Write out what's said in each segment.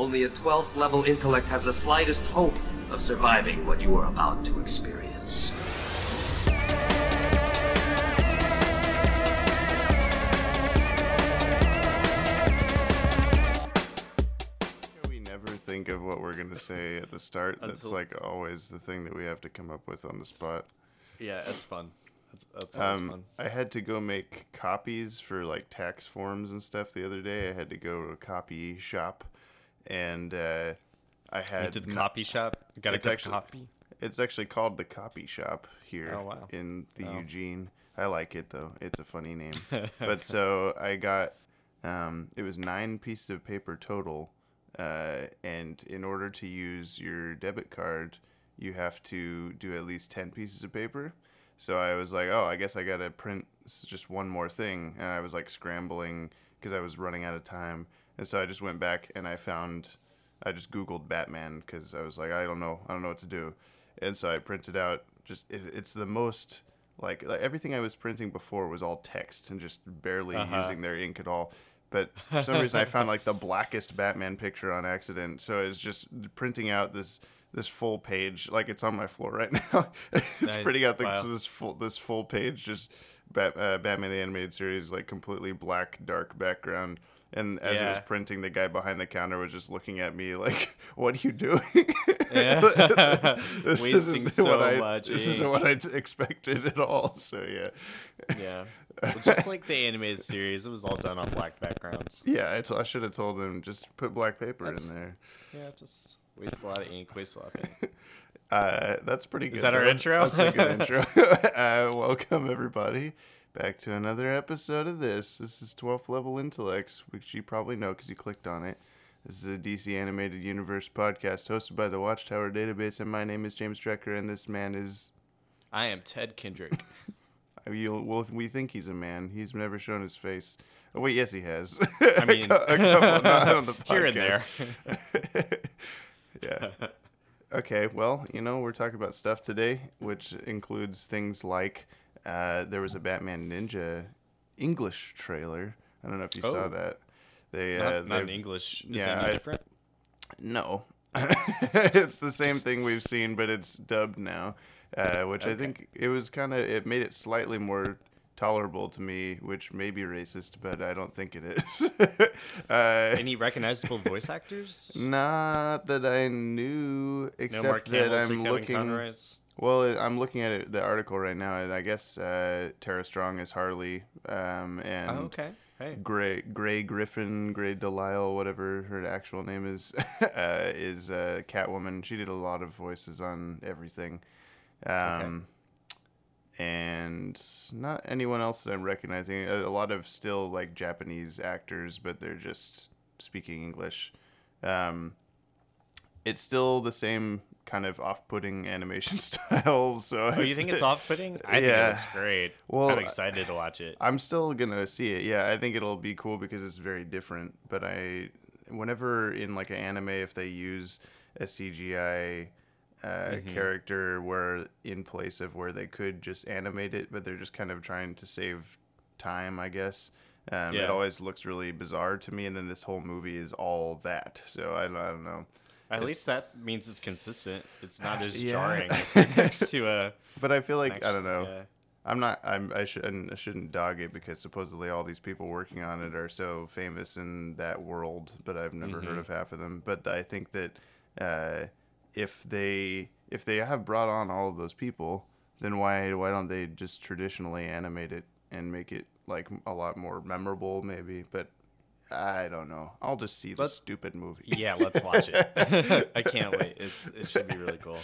Only a 12th level intellect has the slightest hope of surviving what you are about to experience. We never think of what we're gonna say at the start. That's Until- like always the thing that we have to come up with on the spot. Yeah, it's fun. That's that's always Um, fun. I had to go make copies for like tax forms and stuff the other day. I had to go to a copy shop, and uh, I had to the copy shop. Got a It's good actually- copy. It's actually called the Copy Shop here Oh, wow. in the Oh. Eugene. I like it though. It's a funny name. but so I got um, it was nine pieces of paper total, uh, and in order to use your debit card, you have to do at least ten pieces of paper. So I was like, oh, I guess I gotta print just one more thing, and I was like scrambling because I was running out of time, and so I just went back and I found, I just Googled Batman because I was like, I don't know, I don't know what to do, and so I printed out just it, it's the most like, like everything I was printing before was all text and just barely Uh-huh. using their ink at all. But for some reason, I found like the blackest Batman picture on accident. So it's just printing out this this full page, like it's on my floor right now. it's Nice. printing out this, Wow. this full this full page, just Bat, uh, Batman the animated series, like completely black, dark background. And as it was printing, the guy behind the counter was just looking at me like, "What are you doing?" Yeah. This Wasting so I, much This ink. isn't what I expected at all. So yeah, Yeah. Well, just like the animated series, it was all done on black backgrounds. yeah. I, t- I should have told him just put black paper That's- in there. Yeah, just waste a lot of ink, waste a lot of ink. Uh, that's pretty good. Is that our intro? That's a good intro. uh, welcome everybody back to another episode of this. This is 12th Level Intellects, which you probably know because you clicked on it. This is a DC Animated Universe podcast hosted by the Watchtower Database, and my name is James Strecker, and this man is. I am Ted Kendrick. You'll, well, we think he's a man. He's never shown his face. Oh wait, yes, he has. I mean, a couple, not on the here and there. yeah. Okay, well, you know, we're talking about stuff today, which includes things like uh, there was a Batman Ninja English trailer. I don't know if you saw Oh. that. They Not, uh, not in English. Is yeah, I- different? No, it's the same thing we've seen, but it's dubbed now, uh, which I think it was kind of it made it slightly more tolerable to me, which may be racist, but I don't think it is. uh, Any recognizable voice actors? Not that I knew, No except Mark that I'm looking. Conroy's? Well, it- I'm looking at it, the article right now, and I guess uh, Tara Strong is Harley, um, and Oh, okay. Hey. Gray Grey Griffin, Grey DeLisle, whatever her actual name is, uh, is uh, Catwoman. She did a lot of voices on everything, um, and not anyone else that I'm recognizing. A, a lot of still like Japanese actors, but they're just speaking English. Um, it's still the same kind of off-putting animation style. So Oh, you think it's off-putting? I think it looks great. Well, I'm excited to watch it. I'm still gonna see it. Yeah, I think it'll be cool because it's very different. But I, whenever in like an anime, if they use a CGI uh, Mm-hmm. character where in place of where they could just animate it, but they're just kind of trying to save time, I guess. Um, It always looks really bizarre to me, and then this whole movie is all that. So I, I don't know. At least that means it's consistent. It's not as Yeah. jarring next to a. But I feel like an I don't know. yeah. I'm not. I'm. I shouldn't. I shouldn't dog it because supposedly all these people working on it are so famous in that world, but I've never heard Mhm. of half of them. But I think that uh, if they if they have brought on all of those people, then why why don't they just traditionally animate it and make it like a lot more memorable, maybe? But I don't know. I'll just see the Let's- stupid movie. Yeah, let's watch it. I can't wait. It's it should be really cool.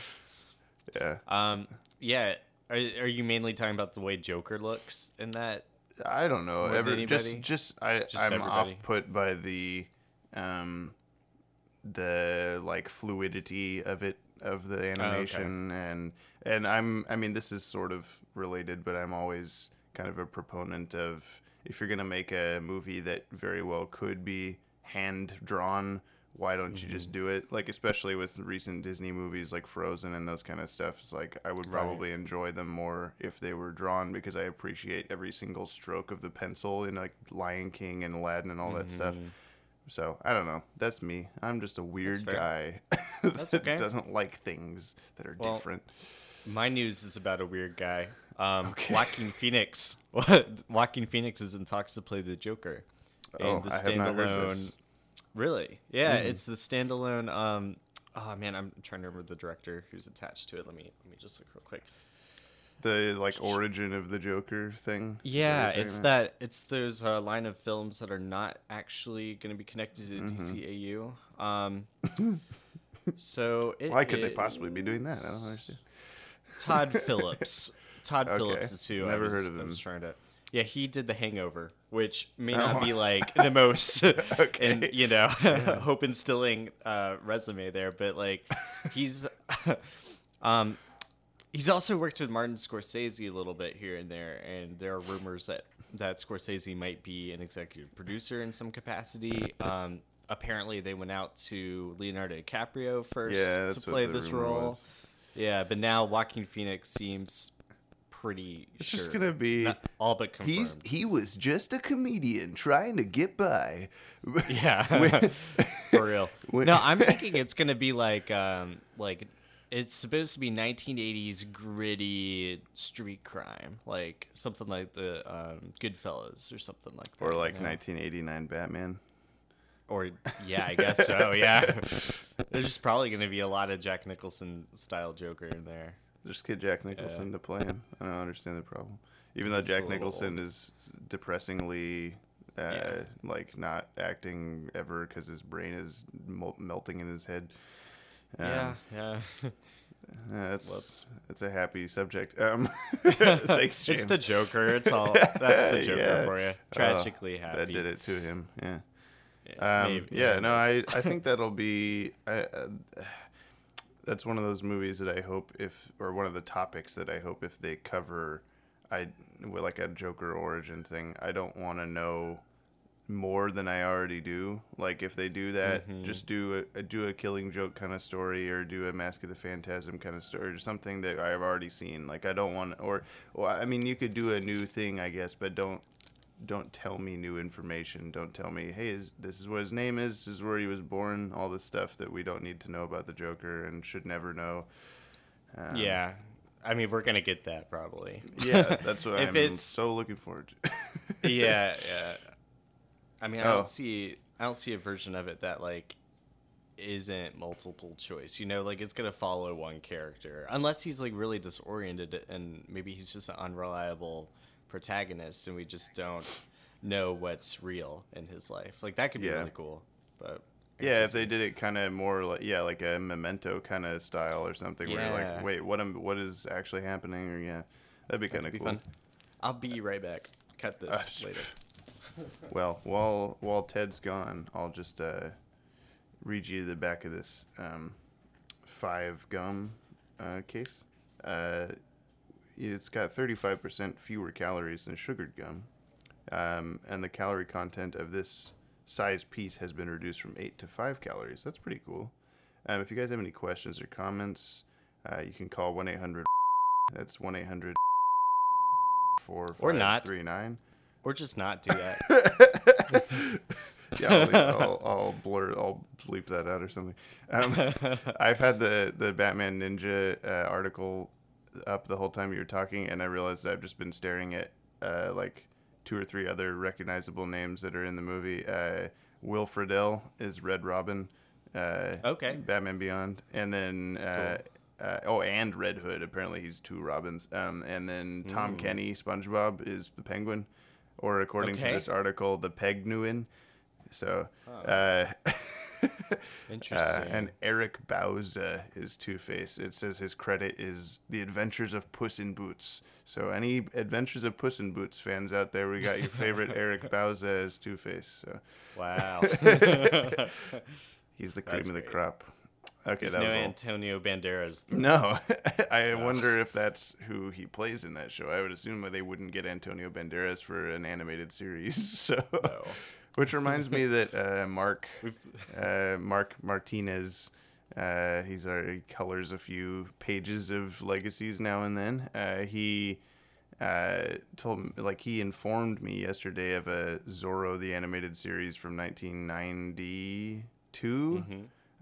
yeah. Um, yeah. Are, are you mainly talking about the way Joker looks in that? I don't know. More Ever just just I Just I'm everybody? off put by the um the like fluidity of it of the animation and and I'm I mean this is sort of related but I'm always kind of a proponent of if you're going to make a movie that very well could be hand drawn why don't you Mm-hmm. just do it like especially with recent disney movies like frozen and those kind of stuff it's like i would Right. probably enjoy them more if they were drawn because i appreciate every single stroke of the pencil in like lion king and aladdin and all that stuff Mhm. So I don't know. That's me. I'm just a weird guy that okay. doesn't like things that are Well, different. My news is about a weird guy. Um, Okay. Joaquin Phoenix. Joaquin Phoenix is in talks to play the Joker. in Oh, the I have not heard this. Really? Yeah, Mm. it's the standalone. Um, oh man, I'm trying to remember the director who's attached to it. Let me let me just look real quick. The like origin of the Joker thing. that Yeah, it's about? that. It's there's a line of films that are not actually going to be connected to Mm-hmm. DCAU. Um, so it, Why could they possibly be doing that? I don't understand. Todd Phillips. Todd Okay. Phillips is who I Never was, heard of I him. was trying to. Yeah, he did The Hangover, which may Oh. not be like the most, Okay. and you know, hope instilling uh, resume there, but like, he's, um, he's also worked with Martin Scorsese a little bit here and there, and there are rumors that that Scorsese might be an executive producer in some capacity. Um, apparently, they went out to Leonardo DiCaprio first Yeah, to play this role. was. Yeah, but now Joaquin Phoenix seems pretty It's sure. just gonna be. Not all but confirmed. He's he was just a comedian trying to get by. yeah, When- for real. when- no, I'm thinking it's gonna be like um like it's supposed to be 1980s gritty street crime, like something like the um, Goodfellas or something like that. or you like know? 1989 Batman. Or yeah, I guess so. Yeah, there's just probably gonna be a lot of Jack Nicholson style Joker in there. Just get Jack Nicholson to play him. I don't understand the problem. Even though He's Jack Nicholson is depressingly, uh, Yeah. like not acting ever because his brain is mel- melting in his head. Um, yeah, yeah. uh, it's it's a happy subject. Um, thanks, James. It's the Joker. It's all. That's the Joker Yeah. for you. Oh, Tragically happy. That did it to him. Yeah. Yeah, Um, maybe- yeah, no, I, I think that'll be. I, uh, that's one of those movies that I hope if, or one of the topics that I hope if they cover, I with like a Joker origin thing. I don't want to know more than I already do. Like if they do that, Mhm. just do a, a do a Killing Joke kind of story, or do a Mask of the Phantasm kind of story, or something that I've already seen. Like I don't want, or well, I mean, you could do a new thing, I guess, but don't don't tell me new information. Don't tell me, hey, is, this is what his name is, this is where he was born, all this stuff that we don't need to know about the Joker and should never know. Um, yeah, I mean, we're gonna get that probably. yeah, that's what if I'm it's so looking forward to. yeah, yeah. I mean, I Oh. don't see, I don't see a version of it that like isn't multiple choice. You know, like it's gonna follow one character, unless he's like really disoriented and maybe he's just an unreliable protagonist, and we just don't know what's real in his life. Like that could be Yeah. really cool, but. Yeah, if they did it kind of more like yeah, like a memento kind of style or something, yeah. where you're like, wait, what am what is actually happening? Or yeah, that'd be kind of cool. fun. I'll be right back. Cut this Uh, later. Well, while while Ted's gone, I'll just uh, read you the back of this um, five gum uh, case. It's got 35% fewer calories than sugared gum, um, and the calorie content of this size piece has been reduced from eight to five calories. That's pretty cool. Um, if you guys have any questions or comments, uh, you can call one eight hundred. That's one eight hundred. Or not. Three nine. Or just not do that. yeah, I'll, leave- I'll, I'll blur, I'll bleep that out or something. Um, I've had the the Batman Ninja uh, article up the whole time you were talking, and I realized I've just been staring at uh, like two or three other recognizable names that are in the movie. Uh, Will Friedle is Red Robin. Uh, Okay. Batman Beyond, and then. Uh, uh, oh, and Red Hood. Apparently, he's two Robins. Um, and then Tom Mm. Kenny, SpongeBob, is the Penguin, or according Okay. to this article, the Pegnuin. So, Oh. uh, uh, Interesting. and Eric Bauza is Two Face. It says his credit is The Adventures of Puss in Boots. So, any Adventures of Puss in Boots fans out there, we got your favorite Eric Bauza as Two Face. So, Wow. he's the cream That's of the great. crop. Okay, He's that no was all. Antonio Banderas. No, I wonder if that's who he plays in that show. I would assume they wouldn't get Antonio Banderas for an animated series. So, No. Which reminds me that uh, Mark uh, Mark Martinez, uh, he's our, he colors a few pages of legacies now and then. Uh, he uh, told me, like he informed me yesterday of a Zorro the animated series from 1992,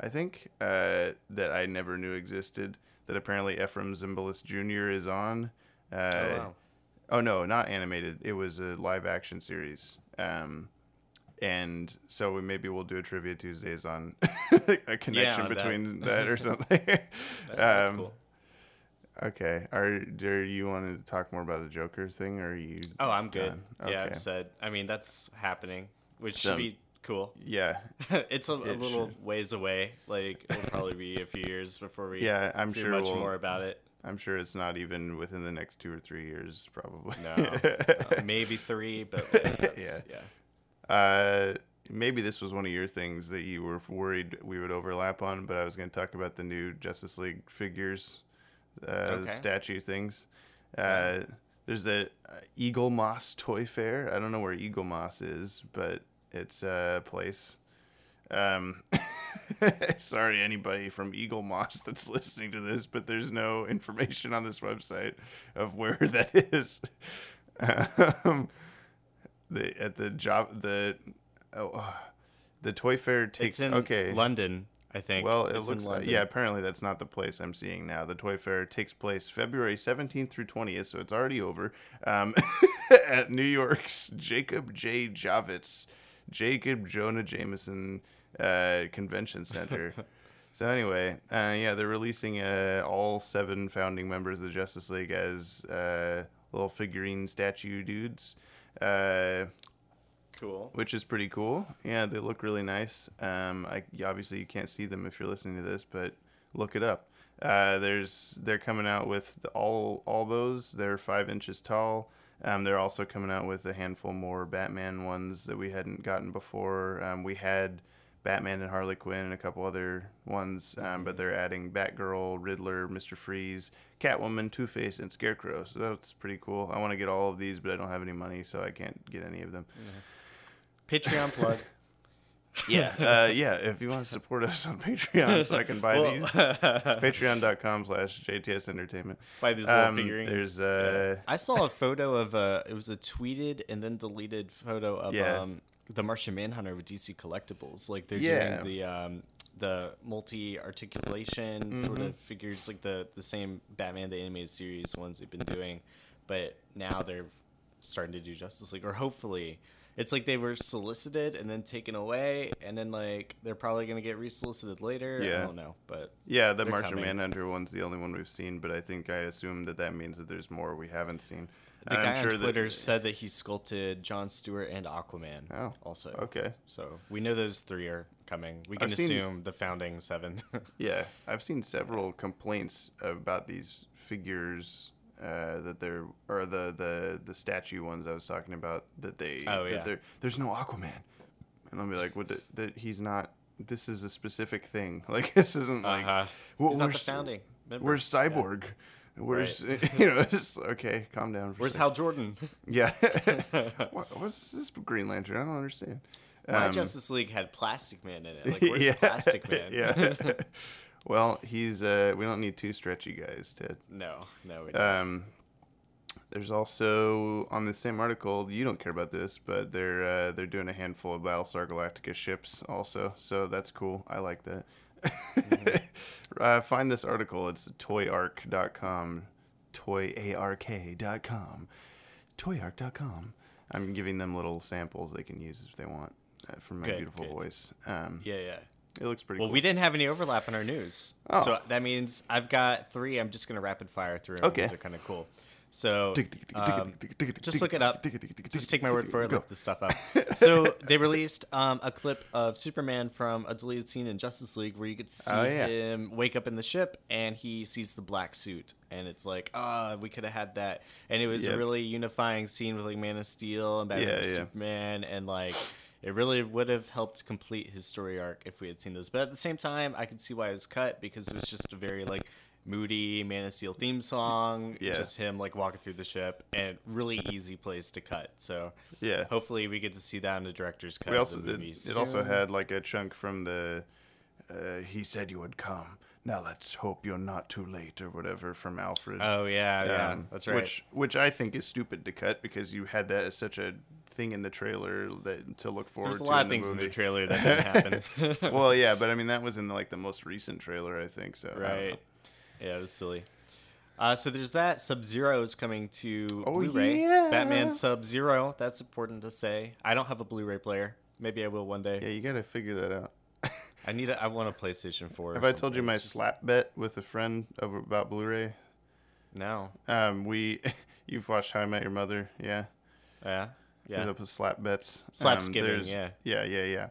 I think, uh, that I never knew existed. That apparently Efrem Zimbalist Jr. is on. Uh, Oh, wow. Oh no, not animated. It was a live action series. Um, and so we maybe we'll do a trivia Tuesdays on a connection on that. between that. or something. That's Um, cool. Okay. Are do you want to talk more about the Joker thing, or are you? Oh, I'm good. Yeah. I've said. I mean, that's happening, which So- should be cool. Yeah, it's a, a little should. ways away. Like it'll probably be a few years before we yeah. I'm hear sure much we'll, more about it. I'm sure it's not even within the next two or three years, probably. No, uh, maybe three, but like, Yeah. yeah. Uh, maybe this was one of your things that you were worried we would overlap on, but I was going to talk about the new Justice League figures, uh, Okay. statue things. Uh, there's a uh, Eaglemoss Toy Fair. I don't know where Eaglemoss is, but it's a place. Um, sorry, anybody from Eaglemoss that's listening to this, but there's no information on this website of where that is. Um, the at the job the oh, uh, the toy fair takes It's in okay. London, I think. well it It's looks like yeah apparently that's not the place i'm seeing now. The toy fair takes place february 17th through 20th so it's already over um, at new york's jacob j. Javits jacob jonah jameson uh, convention center. So anyway uh, yeah they're releasing uh, all seven founding members of the justice league as uh, little figurine statue dudes uh, Cool. which is pretty cool. Yeah, they look really nice. Um, I obviously you can't see them if you're listening to this, but look it up. Uh, there's they're coming out with the, all all those. They're five inches tall. Um, they're also coming out with a handful more Batman ones that we hadn't gotten before. Um, we had Batman and Harley Quinn and a couple other ones, um, but they're adding Batgirl, Riddler, Mister Freeze, Catwoman, Two Face, and Scarecrow. So that's pretty cool. I want to get all of these, but I don't have any money, so I can't get any of them. Patreon plug. Yeah, uh, yeah. If you want to support us on Patreon, so I can buy Well- these, it's Patreon.com/slash JTS Entertainment. Buy these little Um, figurines. There's uh, I saw a photo of a. It was a tweeted and then deleted photo of Yeah. um, the Martian Manhunter with DC Collectibles. Like they're Yeah. doing the um, the multi articulation sort Mm-hmm. of figures, like the the same Batman the animated series ones they've been doing, but now they're starting to do Justice League, or hopefully. It's like they were solicited and then taken away, and then like they're probably gonna get resolicited later. Yeah. I don't know, but yeah, the Martian coming. Manhunter one's the only one we've seen, but I think I assume that that means that there's more we haven't seen. The guy I'm on sure that- Twitter said that he sculpted John Stewart and Aquaman. Oh, also. okay. So we know those three are coming. We can I've seen- assume the founding seven. Yeah, I've seen several complaints about these figures uh, that they're or the, the the statue ones I was talking about that they Oh, that yeah. they're- there's no Aquaman, and I'll be like, what? The, that he's not. This is a specific thing. Like this isn't like uh-huh. well, He's not the where's- founding. member. Where's Yeah. Cyborg? Where's you know? It's, okay, calm down. For Where's. Hal Jordan? Yeah. what, what's this Green Lantern? I don't understand. My Um, Justice League had Plastic Man in it. Like, where's yeah, Plastic Man? yeah. Well, he's uh we don't need two stretchy guys to no, no, we don't. um there's also on the same article, you don't care about this, but they're uh, they're doing a handful of Battlestar Galactica ships also, so that's cool. I like that. uh, find this article. It's toyark.com, toyark.com, toyark.com. I'm giving them little samples they can use if they want uh, from my Good, beautiful good. voice. Um, yeah, yeah. It looks pretty Well, cool. we didn't have any overlap in our news. Oh. So that means I've got three. I'm just going to rapid fire through them Okay. because they're kind of cool. So um, just look it up. Just take my word for it. Go. Look this stuff up. So they released um, a clip of Superman from a deleted scene in Justice League where you could see Oh, yeah. him wake up in the ship and he sees the black suit and it's like, ah, we could have had that. And it was Yep. a really unifying scene with like Man of Steel and Batman yeah. Superman and like. It really would have helped complete his story arc if we had seen those. But at the same time, I could see why it was cut because it was just a very like moody Man of Steel theme song. Yeah. Just him like walking through the ship and really easy place to cut. So Yeah. hopefully we get to see that in the director's cut. We also it, it also had like a chunk from the uh, he said you would come now let's hope you're not too late or whatever from Alfred. Oh yeah, yeah, Um, that's right. Which which I think is stupid to cut because you had that as such a thing in the trailer that to look forward There's a to lot of the things in the trailer that didn't happen. well, yeah, but I mean that was in like the most recent trailer, I think. So I don't know. right. Yeah, it was silly. Uh, so there's that. Sub Zero is coming to Oh, Blu-ray. yeah. Batman Sub Zero. That's important to say. I don't have a Blu-ray player. Maybe I will one day. Yeah, you gotta figure that out. I need. A, I want a PlayStation Four. Have I told you my Just- slap bet with a friend over about Blu-ray? No. Um, we, you've watched How I Met Your Mother, yeah? Yeah. Yeah. Up With slap bets. Slapsgiving, there's- yeah. Yeah, yeah, yeah.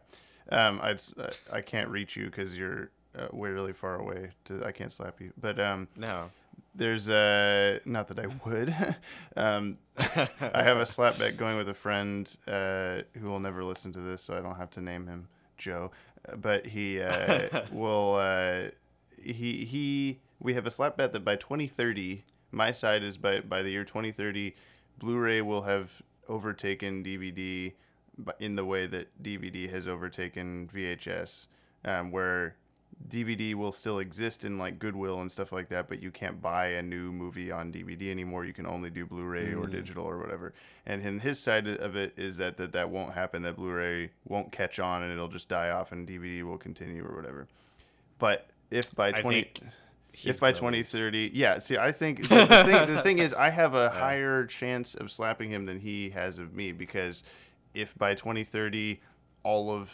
Um, I'd, uh, I can't reach you because you're uh, way really far away. To I can't slap you. But um, No. there's uh, not that I would. um, I have a slap bet going with a friend uh, who will never listen to this, so I don't have to name him Joe. But he uh, will. Uh, he he. We have a slap bet that by 2030, my side is by by the year 2030, Blu-ray will have overtaken DVD in the way that DVD has overtaken VHS, um, where DVD will still exist in like Goodwill and stuff like that, but you can't buy a new movie on DVD anymore. You can only do Blu-ray or digital or whatever. And in his side of it is that that, that won't happen. That Blu-ray won't catch on and it'll just die off, and DVD will continue or whatever. But if by twenty, think he's if by 2030, yeah. See, I think the, the, thing, the thing is, I have a higher chance of slapping him than he has of me because if by 2030 all of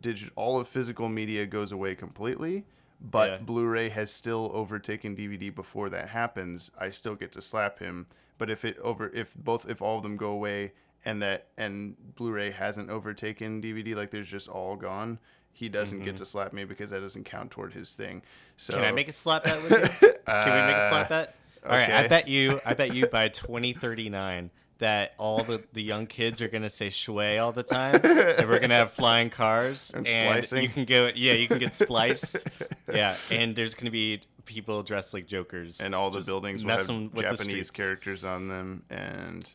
digital, all of physical media goes away completely, but Yeah. Blu-ray has still overtaken DVD before that happens, I still get to slap him. But if it over, if both, if all of them go away and that and Blu-ray hasn't overtaken DVD, like there's just all gone. He doesn't get to slap me because that doesn't count toward his thing. So Mm-hmm. Can I make a slap bet with you? Can we make a slap bet? All right, I bet you. I bet you by 2039 that all the, the young kids are gonna say "schway" all the time, and we're gonna have flying cars, And and splicing. you can go. Yeah, you can get spliced. yeah, and there's gonna be people dressed like jokers, and all the buildings will have Japanese characters on them, and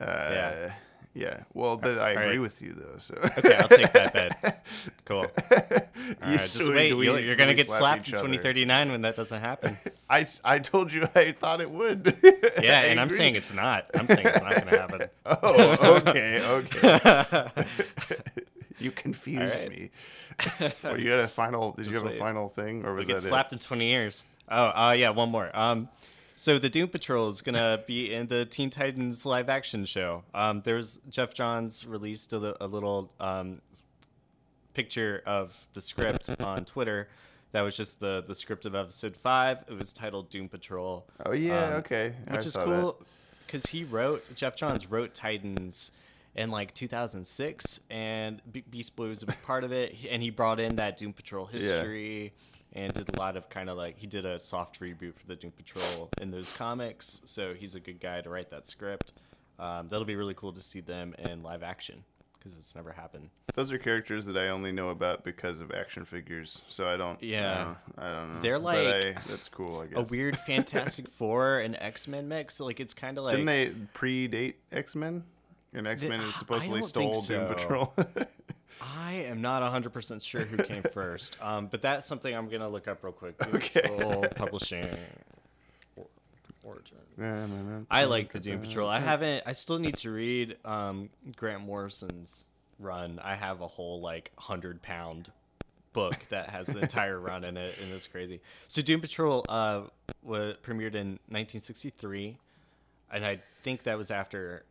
uh, Yeah. Yeah, Well, but I right. agree with you though. So Okay, I'll take that bet. Cool. All You right, just wait. we- you're gonna get slap slapped in other? 2039 when that doesn't happen. I, I told you I thought it would. Yeah, and I'm saying it's not. I'm saying it's not gonna happen. Oh, okay, okay. you confused right. me. well, you got a final? Did you Just have a final thing, or We was get that slapped in 20 years. Oh, uh, yeah, one more. Um, so the Doom Patrol is gonna be in the Teen Titans live action show. Um, there's Geoff Johns released a, a little um, picture of the script on Twitter. That was just the the script of episode five. It was titled Doom Patrol. Oh yeah, um, okay. I which is cool because he wrote Geoff Johns wrote Titans in like 2006, and Be- Beast Boy was a big part of it, and he brought in that Doom Patrol history and did a lot of kind of like he did a soft reboot for the Doom Patrol in those comics. So he's a good guy to write that script. Um, that'll be really cool to see them in live action because it's never happened. Those are characters that I only know about because of action figures, so I don't. Yeah. I don't, I don't know. They're like I- that's cool. I guess. A weird Fantastic Four and X Men mix. Like it's kind of like Didn't they predate X Men? And X Men is supposedly stole Doom. Patrol. I am not 100% sure who came first, um, but that's something I'm going to look up real quick. Okay. Patrol Publishing. Or- Origin. I like the Doom Patrol. I haven't, I still need to read um, Grant Morrison's run. I have a whole like 100 pound book that has the entire run in it, and it's crazy. So Doom Patrol uh, was premiered in 1963, and I think that was after.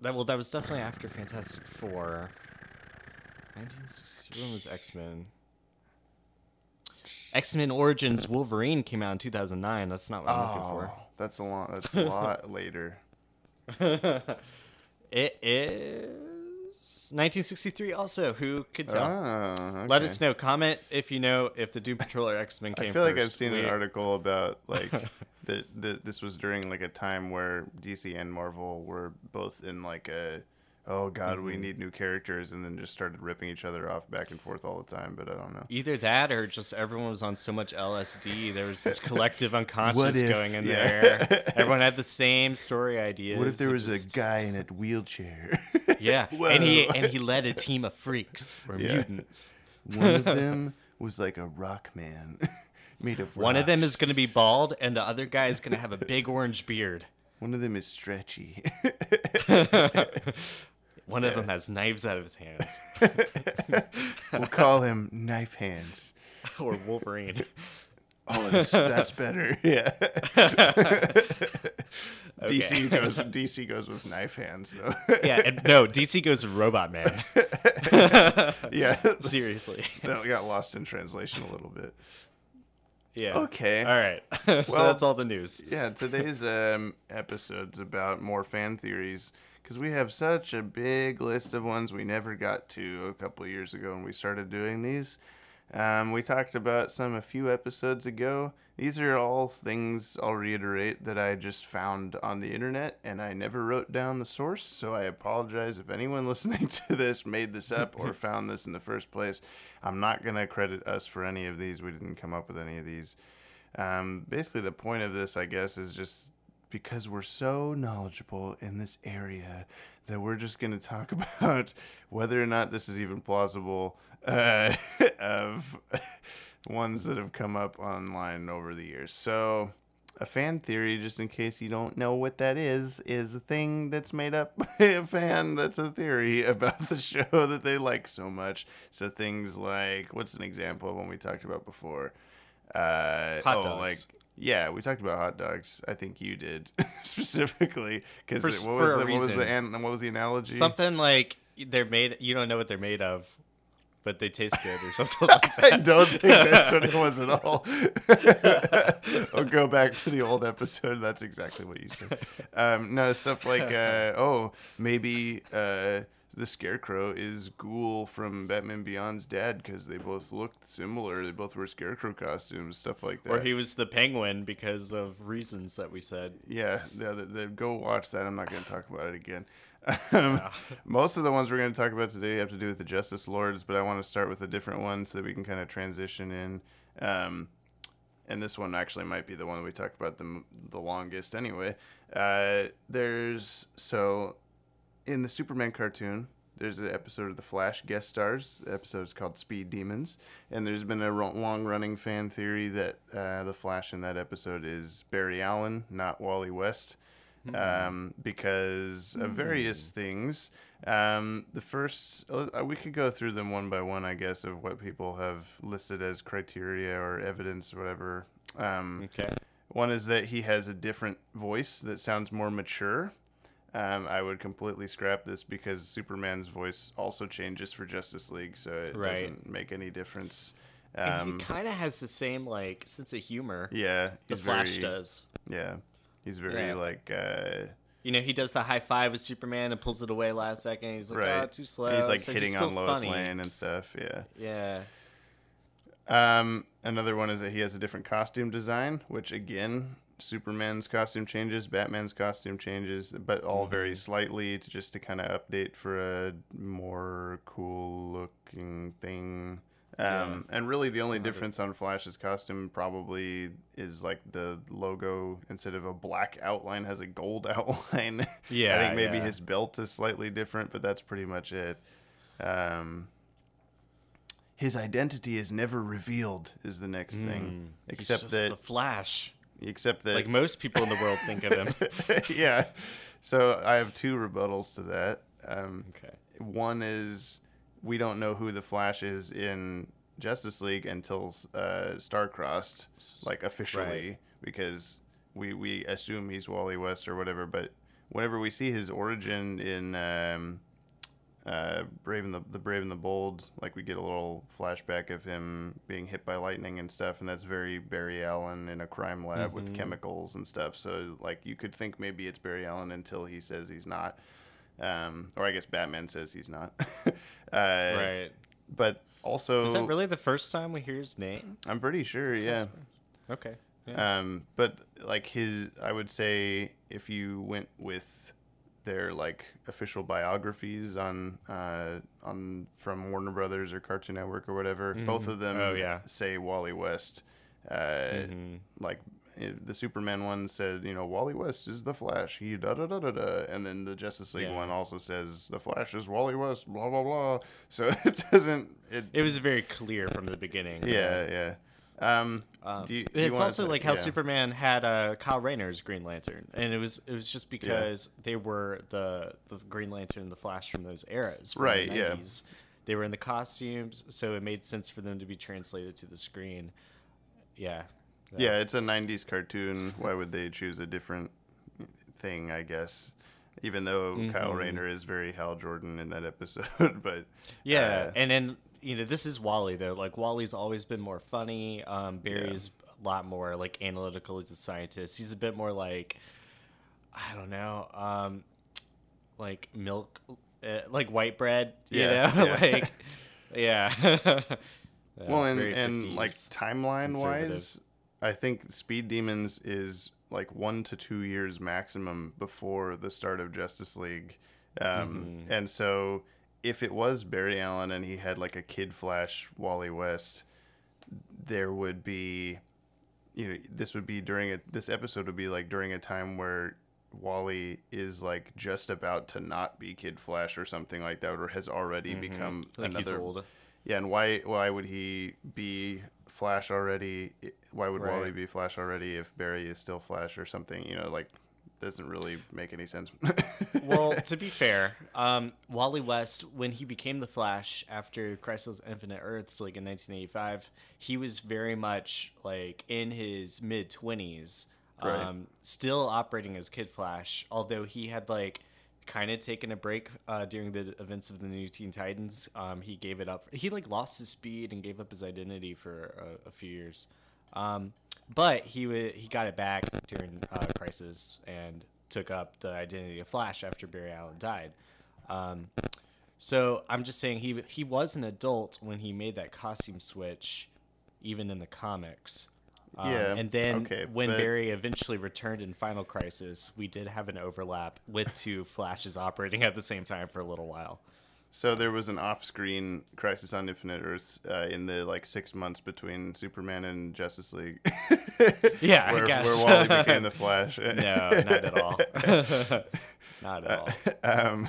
That well, that was definitely after Fantastic Four. 1960. When was X Men? X Men Origins Wolverine came out in 2009. That's not what I'm looking for. Oh, that's a lot. That's a lot later. It is 1963. Also, who could tell? Oh, Let us know. Comment if you know if the Doom Patrol or X Men came I feel like I've first. seen an article about like that that this was during like a time where DC and Marvel were both in like a oh god we Mm-hmm. need new characters and then just started ripping each other off back and forth all the time. But I don't know. Either that or just everyone was on so much LSD. There was this collective unconscious if- going in yeah. there. Everyone had the same story ideas. What if there was just- a guy in a wheelchair? Yeah, and he and he led a team of freaks or Yeah. mutants. One of them was like a rock man, made of One of them is going to be bald, and the other guy is going to have a big orange beard. One of them is stretchy. One of them has knives out of his hands, we'll call him Knife Hands. or Wolverine. Oh, that's, that's better. Yeah. DC goes. DC goes with Knife Hands though. Yeah, and no, DC goes with Robot Man. yeah. Seriously. That got lost in translation a little bit. Yeah. Okay. All right. so Well- that's all the news. Yeah, today's um, episode's about more fan theories because we have such a big list of ones we never got to a couple years ago when we started doing these. Um, we talked about some a few episodes ago. These are all things I'll reiterate that I just found on the internet and I never wrote down the source, so I apologize if anyone listening to this made this up or found this in the first place. I'm not going to credit us for any of these. We didn't come up with any of these. Um, basically, the point of this, I guess, is just because we're so knowledgeable in this area that we're just going to talk about whether or not this is even plausible uh, of ones that have come up online over the years. So, a fan theory, just in case you don't know what that is, is a thing that's made up by a fan that's a theory about the show that they like so much. So, things like what's an example of one we talked about before? Uh, Hot oh, dogs. like yeah, we talked about hot dogs. I think you did specifically because what was the what was the an, what was the analogy? Something like they're made. You don't know what they're made of, but they taste good, or something like that. I don't think that's what it was at all. I'll go back to the old episode. That's exactly what you said. Um, no, stuff like, uh, oh, maybe uh, the Scarecrow is Ghoul from Batman Beyond's dad because they both looked similar. They both wear Scarecrow costumes, stuff like that. Or he was the penguin because of reasons that we said. Yeah, yeah. Go watch that. I'm not going to talk about it again. Um, most of the ones we're going to talk about today have to do with the Justice Lords, but I want to start with a different one so that we can kind of transition in. Um, and this one actually might be the one we talk about the the longest anyway. Uh, there's so in the Superman cartoon, there's an episode of The Flash guest stars. The episode is called Speed Demons, and there's been a ro- long-running fan theory that uh, the Flash in that episode is Barry Allen, not Wally West, um, because of various things. Um, the first, uh, we could go through them one by one, I guess, of what people have listed as criteria or evidence, or whatever. Um, Okay. one is that he has a different voice that sounds more mature. Um, I would completely scrap this because Superman's voice also changes for Justice League, so it Right. doesn't make any difference. And Um, he kind of has the same like sense of humor. yeah, the Flash very- does. Yeah, he's very Yeah. like uh, You know, he does the high five with Superman and pulls it away last second. He's like, right. "Oh, too slow." He's like So hitting still on Lois funny. Lane and stuff. Yeah. Yeah. Um, another one is that he has a different costume design, which again, Superman's costume changes, Batman's costume changes, but all very slightly to just to kind of update for a more cool looking thing. Um, and really, the only difference on Flash's costume probably is like the logo instead of a black outline has a gold outline. Yeah, I think maybe yeah. his belt is slightly different, but that's pretty much it. Um, his identity is never revealed is the next thing, except that the Flash, except that like most people in the world think of him. yeah. So I have two rebuttals to that. Um, Okay. One is we don't know who the Flash is in Justice League until uh, Starcrossed, like officially, Right. because we we assume he's Wally West or whatever. But whenever we see his origin in um, uh, Brave and the, the Brave and the Bold, like we get a little flashback of him being hit by lightning and stuff, and that's very Barry Allen in a crime lab with chemicals and stuff. So like you could think maybe it's Barry Allen until he says he's not, um, or I guess Batman says he's not. uh, right. But also, Is that really the first time we hear his name? I'm pretty sure, yeah. Okay. Yeah. Um, but like his, I would say if you went with their like official biographies on uh, on from Warner Brothers or Cartoon Network or whatever, both of them Oh, yeah. say Wally West. Uh, Like eh, the Superman one said, you know, Wally West is the Flash. He da da da da da, and then the Justice League Yeah. one also says the Flash is Wally West. Blah blah blah. So it doesn't. It it was very clear from the beginning. yeah, yeah. Um, Um, do you, do it's also like how yeah. Superman had uh, Kyle Rayner's Green Lantern, and it was it was just because they were the the Green Lantern and the Flash from those eras, from Right, The yeah. They were in the costumes, so it made sense for them to be translated to the screen. Yeah. Yeah, it's a '90s cartoon. Why would they choose a different thing? I guess, even though Kyle Mhm. Rayner is very Hal Jordan in that episode, but Yeah, uh, and then you know this is Wally though. Like Wally's always been more funny. Um, Barry's a lot more like analytical He's a scientist. He's a bit more like I don't know, um, like milk, uh, like white bread. You Yeah, know, yeah. like yeah. Yeah, well, and, and like timeline wise, I think Speed Demons is like one to two years maximum before the start of Justice League, um, Mhm. and so if it was Barry Allen and he had like a Kid Flash Wally West, there would be, you know, this would be during a this episode would be like during a time where Wally is like just about to not be Kid Flash or something like that, or has already Mhm. become another yeah, and why why would he be Flash already? Why would Wally be Flash already if Barry is still Flash or something? You know, like doesn't really make any sense. well, to be fair, um, Wally West, when he became the Flash after Crisis Infinite Earths, like in 1985, he was very much like in his mid 20s, um, Right. still operating as Kid Flash, although he had like kind of taken a break uh, during the events of the New Teen Titans. Um, he gave it up. He like lost his speed and gave up his identity for a, a few years. Um, but he wa he got it back during uh, Crisis and took up the identity of Flash after Barry Allen died. Um, so I'm just saying he he was an adult when he made that costume switch, even in the comics. Um, Yeah, and then okay, when but- Barry eventually returned in Final Crisis, we did have an overlap with two Flashes operating at the same time for a little while. So there was an off-screen Crisis on Infinite Earths uh, in the like six months between Superman and Justice League. Yeah, I where, guess. where Wally became the Flash. No, not at all. not at all. um,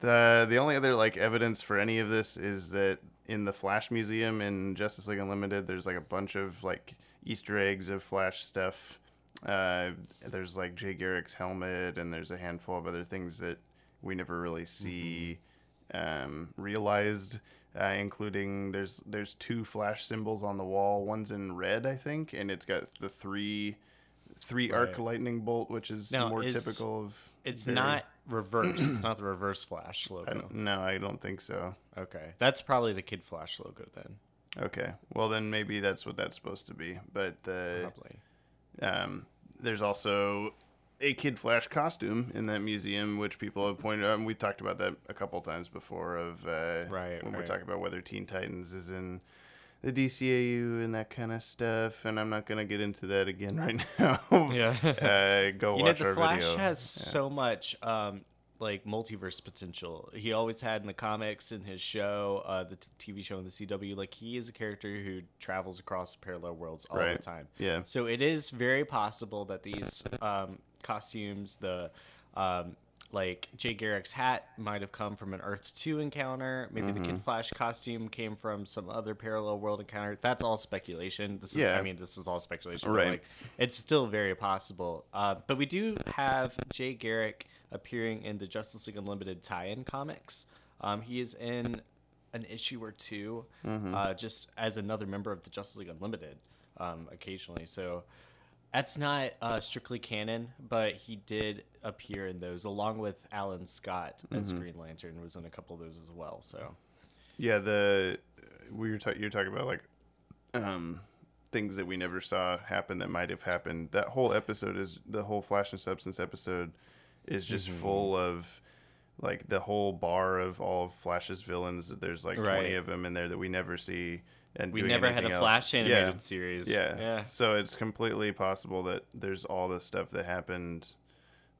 the the only other like evidence for any of this is that in the Flash Museum in Justice League Unlimited, there's like a bunch of like Easter eggs of Flash stuff. Uh, there's like Jay Garrick's helmet, and there's a handful of other things that we never really see um, realized. Uh, including there's there's two flash symbols on the wall. One's in red, I think, and it's got the three three arc Right. lightning bolt, which is Now, more is- typical of. It's Barry. not reverse. it's not the reverse Flash logo. don't, no, I don't think so. Okay, that's probably the Kid Flash logo then. Okay, well then maybe that's what that's supposed to be. But uh, Probably. um, there's also a Kid Flash costume in that museum, which people have pointed out. And we talked about that a couple times before. Of uh, Right, when we're talking about whether Teen Titans is in the DCAU and that kind of stuff. And I'm not gonna get into that again right now. Yeah. uh, go you know, watch the our Flash video. has Yeah. so much um, like multiverse potential. He always had in the comics, in his show, uh, the t- TV show in the CW. Like he is a character who travels across parallel worlds all Right. the time. Yeah. So it is very possible that these um, costumes, the um, like Jay Garrick's hat, might have come from an Earth Two encounter. Maybe the Mm-hmm. Kid Flash costume came from some other parallel world encounter. That's all speculation. This is, Yeah. I mean, this is all speculation. But Right. like, it's still very possible. Uh, but we do have Jay Garrick appearing in the Justice League Unlimited tie-in comics. Um, he is in an issue or 2 uh, just as another member of the Justice League Unlimited um, occasionally. So that's not uh, strictly canon, but he did appear in those along with Alan Scott as Green Lantern was in a couple of those as well. So Yeah, the we were ta- you're talking about like um things that we never saw happen that might have happened. That whole episode is the whole Flash and Substance episode is just Mm-hmm. full of like the whole bar of all of Flash's villains. There's like 20 of them in there that we never see and we never had a else. Flash Yeah. animated series. Yeah. yeah. So it's completely possible that there's all this stuff that happened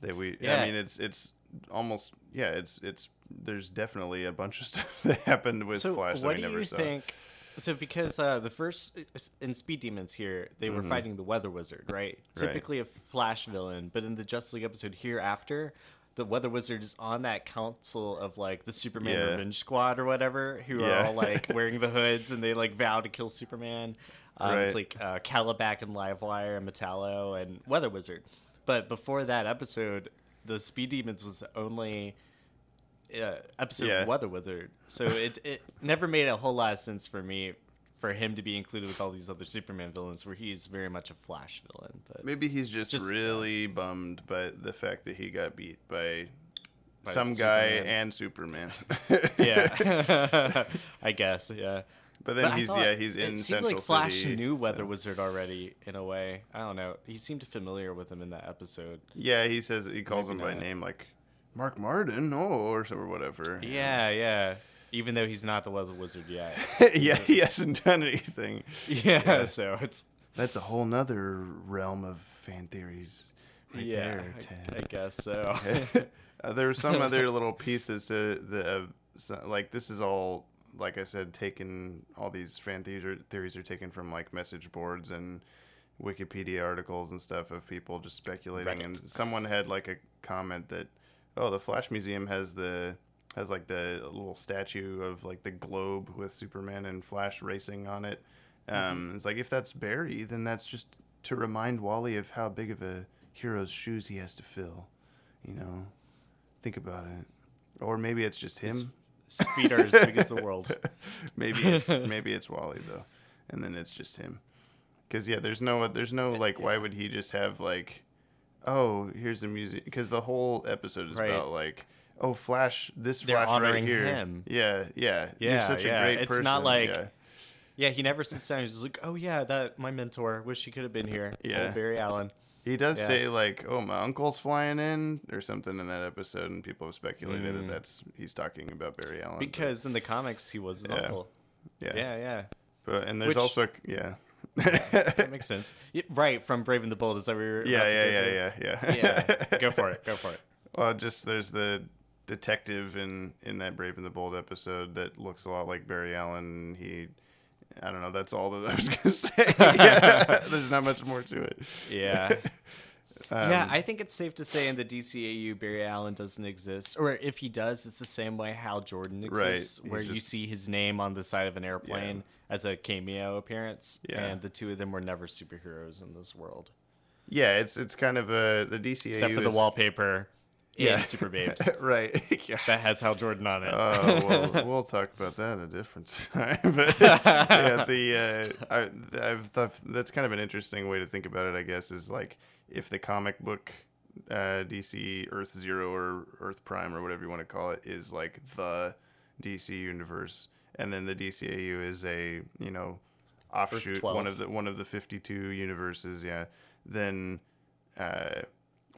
that we Yeah. I mean it's it's almost yeah, it's it's there's definitely a bunch of stuff that happened with so Flash that what we do never you saw. think so because uh, the first in speed demons here they were fighting the weather wizard right? typically a flash villain but in the justice league episode hereafter the Weather Wizard is on that council of like the Superman Yeah. Revenge Squad or whatever, who are all like wearing the hoods and they like vow to kill Superman. Um, It's like uh, Kalibak and Livewire and Metallo and Weather Wizard. But before that episode, the Speed Demons was the only uh, episode Yeah. of Weather Wizard. So it it never made a whole lot of sense for me for him to be included with all these other Superman villains, where he's very much a Flash villain. But Maybe he's just, Just- really bummed by the fact that he got beat by, By some guy and Superman. yeah, I guess yeah. But then But he's yeah he's in It seemed Central like Flash City, knew Weather so- Wizard already in a way. I don't know. He seemed familiar with him in that episode. Yeah, he says he calls Maybe him by name like Mark Mardon, oh, or or whatever. Yeah, yeah. Even though he's not the Weather Wizard yet. yeah, he hasn't done anything. Yeah, Yeah. so it's That's a whole nother realm of fan theories. Right yeah, there, I- Ted. I, guess so. uh, there were some other little pieces uh, that, uh, so, like this is all like I said, taken all these fan theories theories are taken from like message boards and Wikipedia articles and stuff of people just speculating. And someone had like a comment that, oh, the Flash Museum has the has like the little statue of like the globe with Superman and Flash racing on it. Um, It's like if that's Barry, then that's just to remind Wally of how big of a hero's shoes he has to fill. You know, think about it. Or maybe it's just him. His feet are as big as the world. maybe it's maybe it's Wally though, and then it's just him. Because yeah, there's no there's no like why would he just have like, oh here's the music because the whole episode is Right. about like oh Flash this They're Flash right honoring here him. yeah yeah you're Yeah, such a yeah. great It's person not like- yeah. Yeah, he never sits down. He's just like, "Oh yeah, that my mentor. Wish he could have been here." Yeah. Old Barry Allen. He does Yeah. say like, "Oh, my uncle's flying in" or something in that episode, and people have speculated that Mm. that's he's talking about Barry Allen. but- Because in the comics, he was his Yeah. uncle. yeah, Yeah, yeah. But and there's Which- also yeah, That makes sense. Right, from Brave and the Bold. Is that what you're yeah, about to yeah, go yeah, to? yeah, yeah, Yeah. Go for it. Go for it. Well, just there's the detective in in that Brave and the Bold episode that looks a lot like Barry Allen. He, I don't know. That's all that I was gonna say. yeah, there's not much more to it. Yeah. Um, yeah, I think it's safe to say in the DCAU, Barry Allen doesn't exist. Or if he does, it's the same way Hal Jordan exists, he's where you see his name on the side of an airplane as a cameo appearance. Yeah. And the two of them were never superheroes in this world. yeah, it's it's kind of a the DCAU Except for the wallpaper Yeah. Super Babes. right. yeah. that has Hal Jordan on it. Oh, well, we'll talk about that a different time. But yeah, the uh, I, I've thought that's kind of an interesting way to think about it. I guess is like if the comic book uh, DC Earth Zero or Earth Prime or whatever you want to call it is like the DC universe, and then the DCAU is a you know offshoot one of the one of the fifty two universes. Yeah, then. Uh,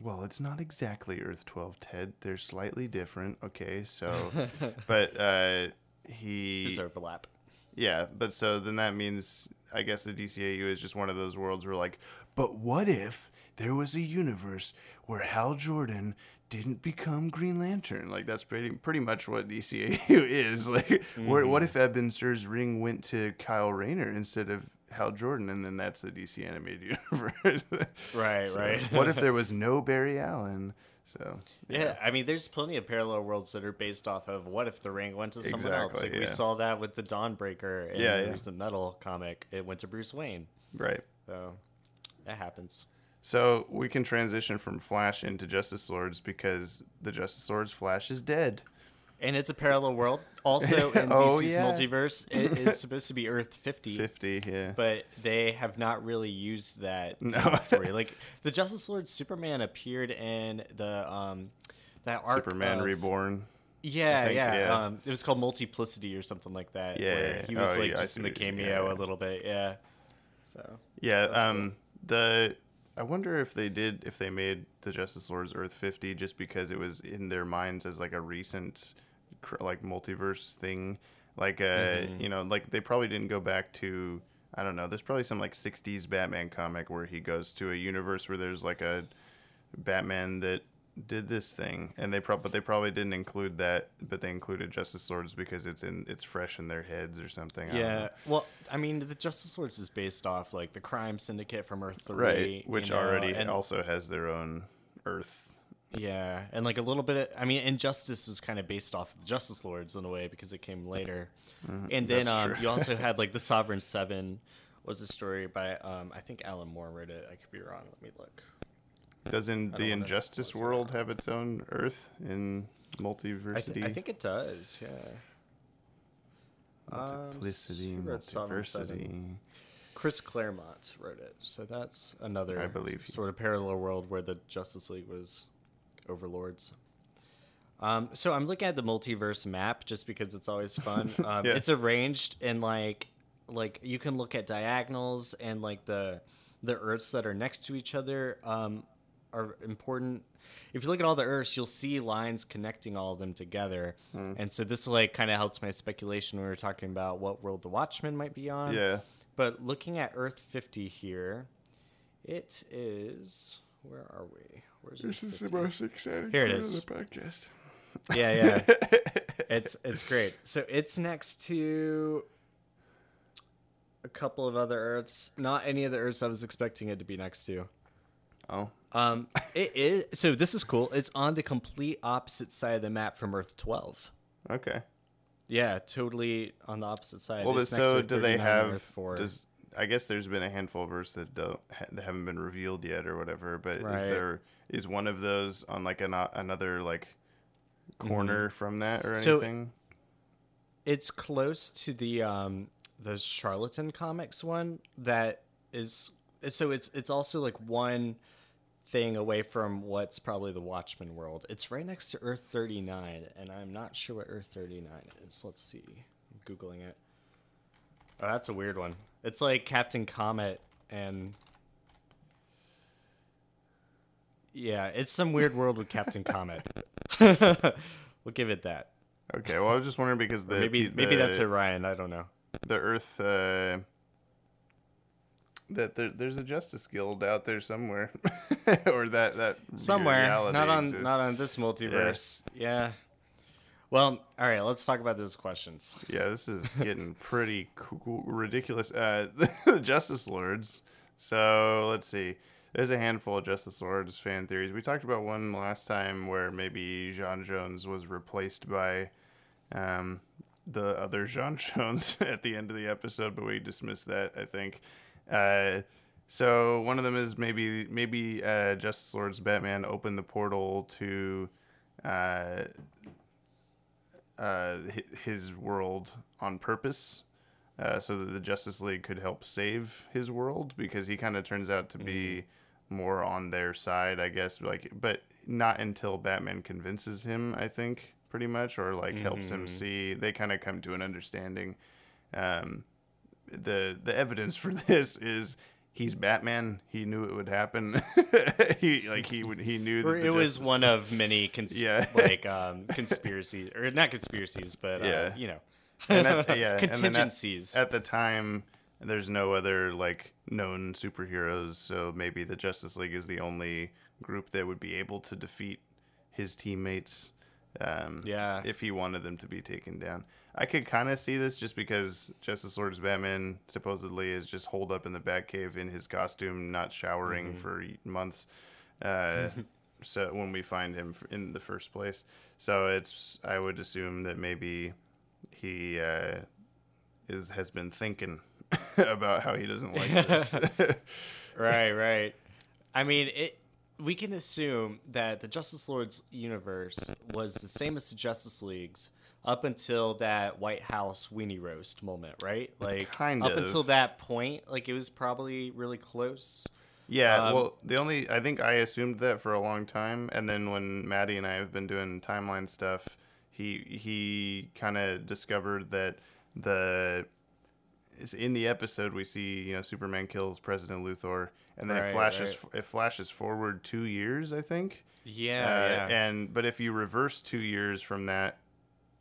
well, it's not exactly Earth 12, Ted. They're slightly different. Okay, so, but uh, he, There's overlap. yeah, but so then that means I guess the DCAU is just one of those worlds where like, but what if there was a universe where Hal Jordan didn't become Green Lantern? Like that's pretty pretty much what DCAU is. Like, where, what mm-hmm. if Abin Sur's ring went to Kyle Rayner instead of Hal Jordan, and then that's the DC animated universe. Right, So, right. what if there was no Barry Allen? So Yeah, I mean, there's plenty of parallel worlds that are based off of what if the ring went to someone else. Exactly, Like we saw that with the Dawnbreaker in Yeah, the yeah. recent Metal comic. It went to Bruce Wayne. right. So that happens. So we can transition from Flash into Justice Lords because the Justice Lords Flash is dead. And it's a parallel world. Also in Oh, DC's yeah. multiverse, it is supposed to be Earth 50, Fifty, yeah. but they have not really used that No. story. Like the Justice Lord Superman appeared in the um that arc Superman of- Reborn. Yeah, think, yeah. yeah. Um, it was called Multiplicity or something like that. Yeah, where yeah. he was Oh, like just in the cameo a little bit. Yeah. So Yeah, That's cool. um the I wonder if they did if they made the Justice Lords Earth 50 just because it was in their minds as like a recent like multiverse thing. Like uh Mhm. you know, like they probably didn't go back to I don't know. There's probably some like 60s Batman comic where he goes to a universe where there's like a Batman that did this thing and they probably but they probably didn't include that but they included Justice Lords because it's in it's fresh in their heads or something. Yeah. know. Well, I mean, the Justice Lords is based off like the Crime Syndicate from Earth Three, Right, which you know, already and- also has their own Earth Yeah, and like a little bit. Of, I mean, Injustice was kind of based off of the Justice Lords in a way because it came later. and then um, you also had like the Sovereign Seven, was a story by um, I think Alan Moore wrote it. I could be wrong. Let me look. Doesn't the Injustice world have its own Earth in I, th- I think it does. Yeah. Um, multiplicity, who wrote Sovereign Seven? multiversity. Chris Claremont wrote it, so that's another I believe sort of parallel world where the Justice League was overlords. Um, so I'm looking at the multiverse map just because it's always fun. Um, Yeah. It's arranged in like like you can look at diagonals and like the the Earths that are next to each other um, are important. If you look at all the Earths, you'll see lines connecting all of them together, Hmm. and so this like kind of helps my speculation when we were talking about what world the Watchmen might be on. Yeah. But looking at Earth 50 here, it is. Where are we? Where's Earth 50? exciting Here it part of the podcast. Yeah, yeah. it's it's great. So it's next to a couple of other Earths. Not any of the Earths I was expecting it to be next to. Oh. Um, it is. So this is cool. It's on the complete opposite side of the map from Earth 12. Okay. Yeah, totally on the opposite side. Well, but so do they have? 4. Does I guess there's been a handful of Earths that don't that haven't been revealed yet or whatever. But Right. is there is one of those on like an, another like corner from that or Mm-hmm. So- anything? it's close to the um the Charlton comics one that is so it's it's also like one thing away from what's probably the watchmen world it's right next to earth 39 and i'm not sure what earth 39 is let's see i'm googling it oh that's a weird one it's like captain comet and yeah it's some weird world with captain comet we'll give it that Okay. Well, I was just wondering because the Or maybe the, maybe that's Orion. I don't know. the Earth. Uh, that there, there's a Justice Guild out there somewhere, or that that Somewhere, not on exists. not on this multiverse. Yeah. Well, all right. Let's talk about those questions. Yeah, this is getting pretty cool, ridiculous. Uh, the Justice Lords. So let's see. There's a handful of Justice Lords fan theories. We talked about one last time where maybe J'onn J'onzz was replaced by um, the other J'onn J'onzz at the end of the episode, but we dismissed that. I think. Uh, so one of them is maybe maybe uh, Justice Lords Batman opened the portal to. Uh, uh, his world on purpose, uh, so that the Justice League could help save his world because he kind of turns out to be more on their side, I guess. Like, but not until Batman convinces him, I think, pretty much, or like helps him see. They kind of come to an understanding. Um, the the evidence for this is. He's Batman. He knew it would happen. he like he would he knew that it was Justice- one of many cons- Yeah. like um, conspiracies, or not conspiracies, but uh, you know, at- yeah, and at- contingencies. at the time there's no other like known superheroes so maybe the justice league is the only group that would be able to defeat his teammates um, Yeah. if he wanted them to be taken down i could kind of see this just because justice lord's batman supposedly is just holed up in the batcave in his costume not showering Mm-hmm. for months uh, so when we find him in the first place so it's i would assume that maybe he uh, is has been thinking about how he doesn't like this. right, right. I mean, it. We can assume that the Justice Lords universe was the same as the Justice League's up until that White House weenie roast moment, right? Like Kind up of. until that point, like it was probably really close. yeah, Um, well, the only I think I assumed that for a long time, and then when Maddie and I have been doing timeline stuff, he he kind of discovered that the is in the episode we see you know Superman kills President Luthor, and then Right, it flashes right. it flashes forward two years, I think. Yeah, Uh, yeah. And but if you reverse two years from that,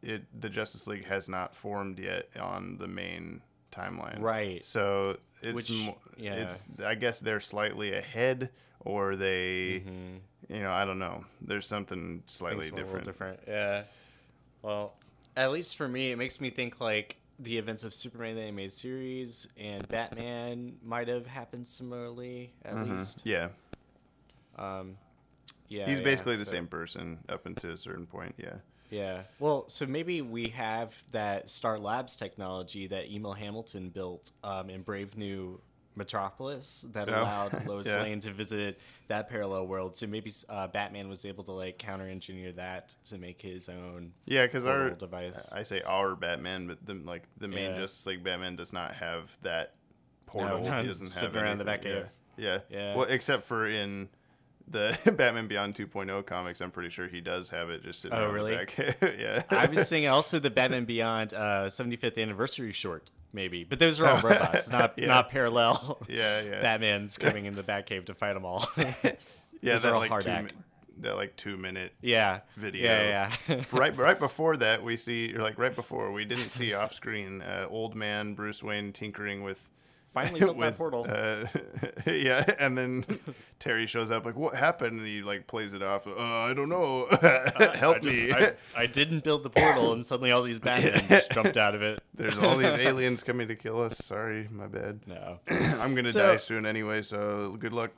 it the Justice League has not formed yet on the main timeline. Right. So it's Which- mo- yeah. it's I guess they're slightly ahead, or they, you know, I don't know. There's something slightly Mm-hmm. Things different. different. Yeah. Well, at least for me, it makes me think like the events of Superman the animated series and Batman might have happened similarly, at Mhm. least. Yeah. Um, Yeah, he's yeah, basically the same person up until a certain point. Yeah. Yeah. Well, so maybe we have that Star Labs technology that Emil Hamilton built um, in Brave New Metropolis that Oh, allowed Lois yeah. Lane to visit that parallel world. So maybe uh, Batman was able to like counter engineer that to make his own. Yeah, because our device. I say our Batman, but the like the main Yeah. Justice League Batman does not have that portal. no, he doesn't have around the anything. Batcave. Yeah. yeah, Yeah. Well, except for in the Batman Beyond 2.0 comics, I'm pretty sure he does have it just sitting Oh, really? yeah. I was thinking also the Batman Beyond uh, 75th anniversary short, maybe, but those are all robots, not Yeah. not parallel. Yeah, yeah. Batman's coming in the Batcave to fight them all. yeah, those that are all like hard two, act. mi- that like two minute yeah. video. Yeah, yeah. right right before that we see or like right before we didn't see off screen uh, old man Bruce Wayne tinkering with Finally built that portal. Uh, yeah, and then Terry shows up like, "What happened?" And he like plays it off. Uh, I don't know. Help I, just- me. I, I didn't build the portal, and suddenly all these Batman just jumped out of it. There's all these aliens coming to kill us. Sorry, my bad. No. I'm gonna So- die soon anyway, so good luck.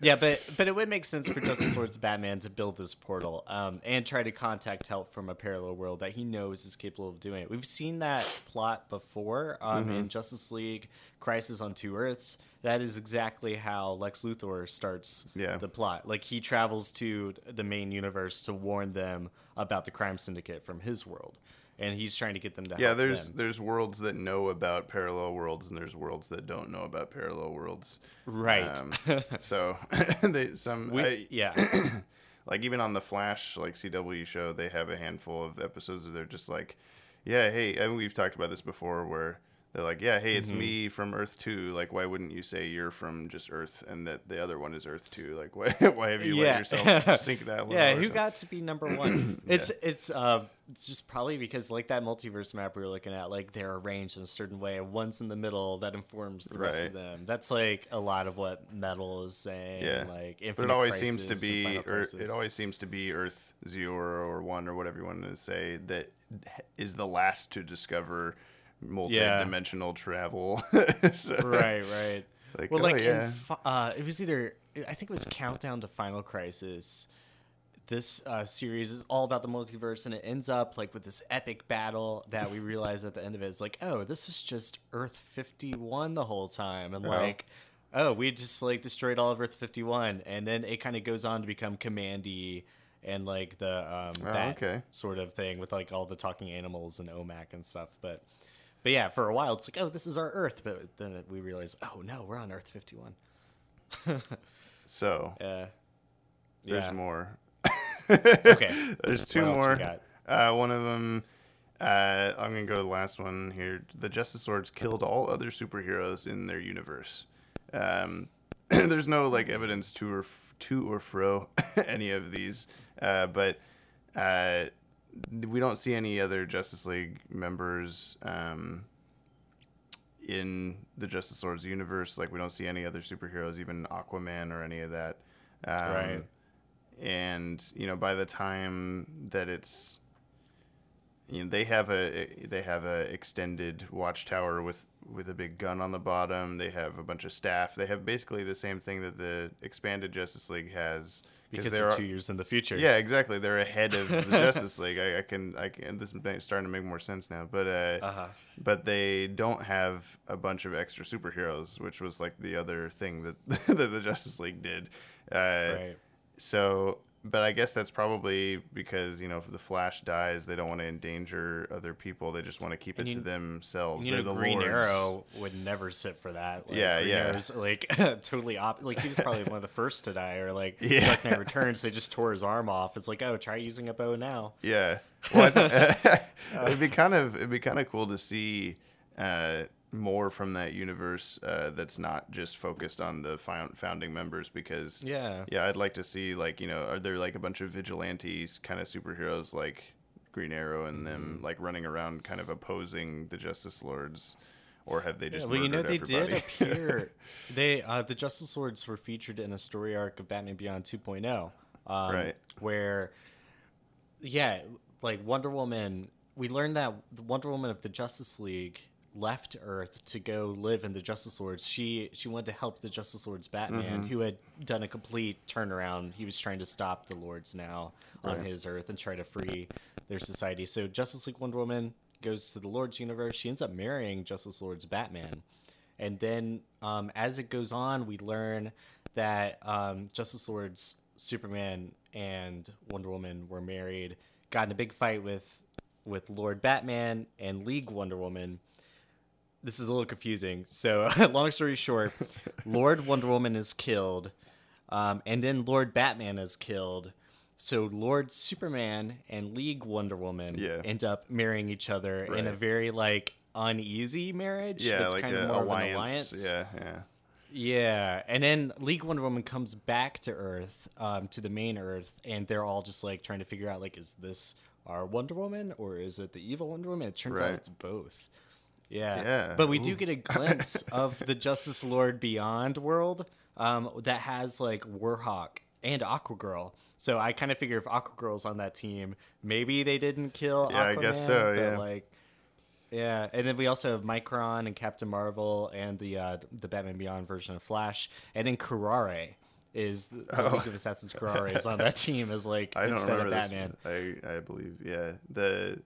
Yeah, but but it would make sense for Justice Lord's Batman to build this portal um, and try to contact help from a parallel world that he knows is capable of doing it. We've seen that plot before um, Mm-hmm. in Justice League Crisis on Two Earths. That is exactly how Lex Luthor starts Yeah. the plot. Like he travels to the main universe to warn them about the crime syndicate from his world, and he's trying to get them to yeah, there's them. there's worlds that know about parallel worlds, and there's worlds that don't know about parallel worlds. right. Um, so they some we, I- yeah. like even on the Flash like CW show, they have a handful of episodes where they're just like, yeah, hey, and we've talked about this before, where they're like, yeah, hey, Mm-hmm. it's me from Earth Two. Like, why wouldn't you say you're from just Earth, and that the other one is Earth Two? Like, why, why have you let yourself sink that yeah, who something? got to be number one? It's it's uh just probably because like that multiverse map we were looking at, like they're arranged in a certain way. One's in the middle that informs the rest of them. That's like a lot of what Metal is saying. Yeah, like but it always seems to be, or it always seems to be Earth Zero or One or whatever you want to say that is the last to discover multi-dimensional travel. So- right, right. Like, well, oh, like yeah. fi- uh, it was either I think it was Countdown to Final Crisis. This uh, series is all about the multiverse, and it ends up like with this epic battle that we realize at the end of it is like, oh, this is just Earth fifty one the whole time, and Oh. like, oh, we just like destroyed all of Earth fifty one, and then it kind of goes on to become Kamandi and like the um, Oh, that okay. sort of thing with like all the talking animals and OMAC and stuff, but. But yeah, for a while it's like, oh, this is our Earth, but then we realize, oh no, we're on Earth fifty one. So Uh, there's yeah. more. Okay. There's two more. Uh, one of them. Uh, I'm gonna go to the last one here. The Justice Lords killed all other superheroes in their universe. Um, there's no like evidence to or f- to or fro any of these, uh, but uh, we don't see any other Justice League members um, in the Justice Lords universe. Like we don't see any other superheroes, even Aquaman or any of that. Um, Right. And you know, by the time that it's you know they have a they have a extended watchtower with with a big gun on the bottom. They have a bunch of staff. They have basically the same thing that the expanded Justice League has because they're two years in the future. yeah, exactly. They're ahead of the Justice League. I, I can, I can. This is starting to make more sense now. But, uh, Uh-huh. but they don't have a bunch of extra superheroes, which was like the other thing that that the Justice League did. Uh, Right. So, but I guess that's probably because you know if the Flash dies, they don't want to endanger other people. They just want to keep And it you- to themselves. You know, They're the Green lords. Arrow would never sit for that. Like, Yeah, Green yeah. Arrow's, like totally op. Like he was probably one of the first to die, or like Yeah. Dark Knight Returns. They just tore his arm off. It's like, oh, try using a bow now. Yeah. Well, it'd be kind of it'd be kind of cool to see uh, more from that universe uh, that's not just focused on the found, founding members because Yeah. yeah I'd like to see like you know are there like a bunch of vigilantes kind of superheroes like Green Arrow and Mm-hmm. them like running around kind of opposing the Justice Lords or have they just Yeah, well, you know they everybody? did appear. they uh, the Justice Lords were featured in a story arc of Batman Beyond 2.0, um, Right. Where, yeah, like Wonder Woman. We learned that the Wonder Woman of the Justice League left Earth to go live in the Justice Lords. She she wanted to help the Justice Lords Batman, who had done a complete turnaround. He was trying to stop the Lords now on Right. his Earth and try to free their society. So Justice League Wonder Woman goes to the Lords universe. She ends up marrying Justice Lords Batman. And then um, as it goes on, we learn that um, Justice Lords Superman and Wonder Woman were married, got in a big fight with with Lord Batman and League Wonder Woman. This is a little confusing. So, long story short, Lord Wonder Woman is killed, um, and then Lord Batman is killed. So Lord Superman and League Wonder Woman Yeah. end up marrying each other in a very like uneasy marriage. Yeah, it's like kind a of more alliance. alliance. Yeah, yeah. Yeah, and then League Wonder Woman comes back to Earth, um, to the main Earth, and they're all just like trying to figure out like, is this our Wonder Woman or is it the evil Wonder Woman? It turns out it's both. Yeah, Yeah, But we ooh. do get a glimpse of the Justice Lord Beyond world um, that has like Warhawk and Aquagirl. So I kind of figure if Aquagirl's on that team, maybe they didn't kill Yeah, I guess so, but, yeah. like yeah, and then we also have Micron and Captain Marvel and the uh, the Batman Beyond version of Flash, and then Kurare is the, the League of Assassins. Kurare is on that team as like Oh. I don't instead of Batman. this. I I believe yeah. The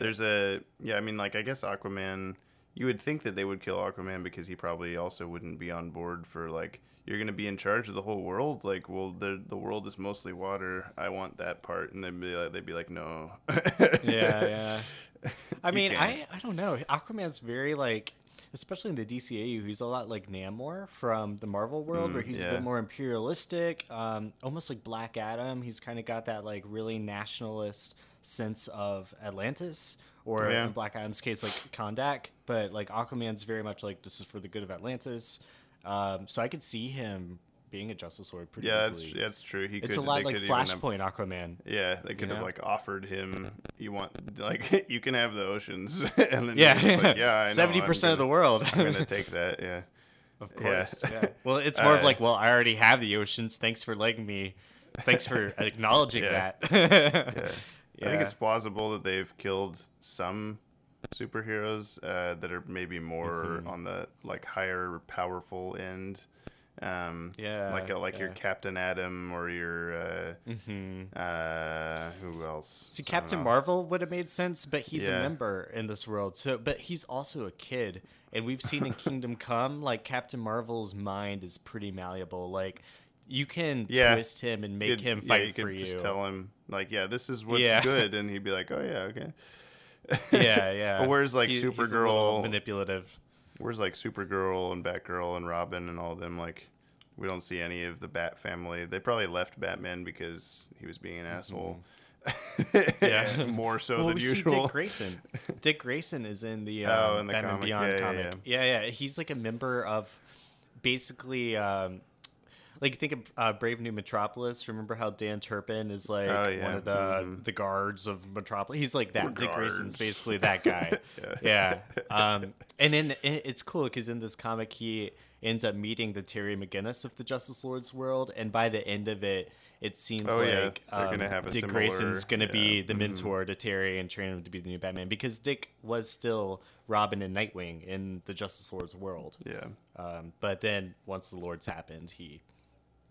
there's a yeah. I mean like I guess Aquaman. You would think that they would kill Aquaman because he probably also wouldn't be on board for like you're gonna be in charge of the whole world. Like well the the world is mostly water. I want that part, and they'd be like, they'd be like no. Yeah, yeah. I mean. I I don't know. Aquaman's very like, especially in the DCAU, he's a lot like Namor from the Marvel world, Mm, where he's a bit more imperialistic, um, almost like Black Adam. He's kind of got that like really nationalist sense of Atlantis, or Yeah. in Black Adam's case, like Kahndaq. But like Aquaman's very much like this is for the good of Atlantis. Um, so I could see him being a Justice Lord pretty yeah, easily. yeah, that's true. He it's could, a lot like even have- Flashpoint Aquaman. Yeah, they could have know? like offered him. You want like you can have the oceans, and then Yeah, like, yeah, seventy percent of the world. I'm gonna take that. Yeah. Of course. Yeah. Well, it's more of Uh, like, well, I already have the oceans. Thanks for letting me. Thanks for acknowledging that. Yeah. I think it's plausible that they've killed some superheroes uh, that are maybe more Mm-hmm. on the like higher powerful end. Um, Yeah, like a, like your. Captain Atom or your uh, uh, who else? See, Captain. Marvel would have made sense, but he's a member in this world. So, but he's also a kid, and we've seen in Kingdom Come, like Captain Marvel's mind is pretty malleable. Like, you can Yeah. twist him and make Could- him yeah, fight you for you. Just tell him like, yeah, this is what's Yeah. good, and he'd be like, oh yeah, okay. yeah, yeah. But where's like He- Supergirl? manipulative? Where's like Supergirl and Batgirl and Robin and all of them? Like, we don't see any of the Bat family. They probably left Batman because he was being an asshole. Mm-hmm. Yeah. more so well, than we usual. see Dick Grayson. Dick Grayson is in the, um, Oh, in the Batman comic. Beyond Yeah, yeah, comic. Yeah yeah. He's like a member of basically. Um, like think of uh, Brave New Metropolis. Remember how Dan Turpin is like Oh, one yeah. of the Mhm. the guards of Metropolis. He's like that. Dick Grayson's basically that guy. Yeah. yeah. Um, and then it's cool because in this comic he ends up meeting the Terry McGinnis of the Justice Lord's world, and by the end of it, it seems Oh, like They're um, Dick similar- Grayson's gonna be yeah. the Mhm. mentor to Terry and train him to be the new Batman because Dick was still Robin and Nightwing in the Justice Lord's world. Yeah. Um, but then once the Lords happened, he,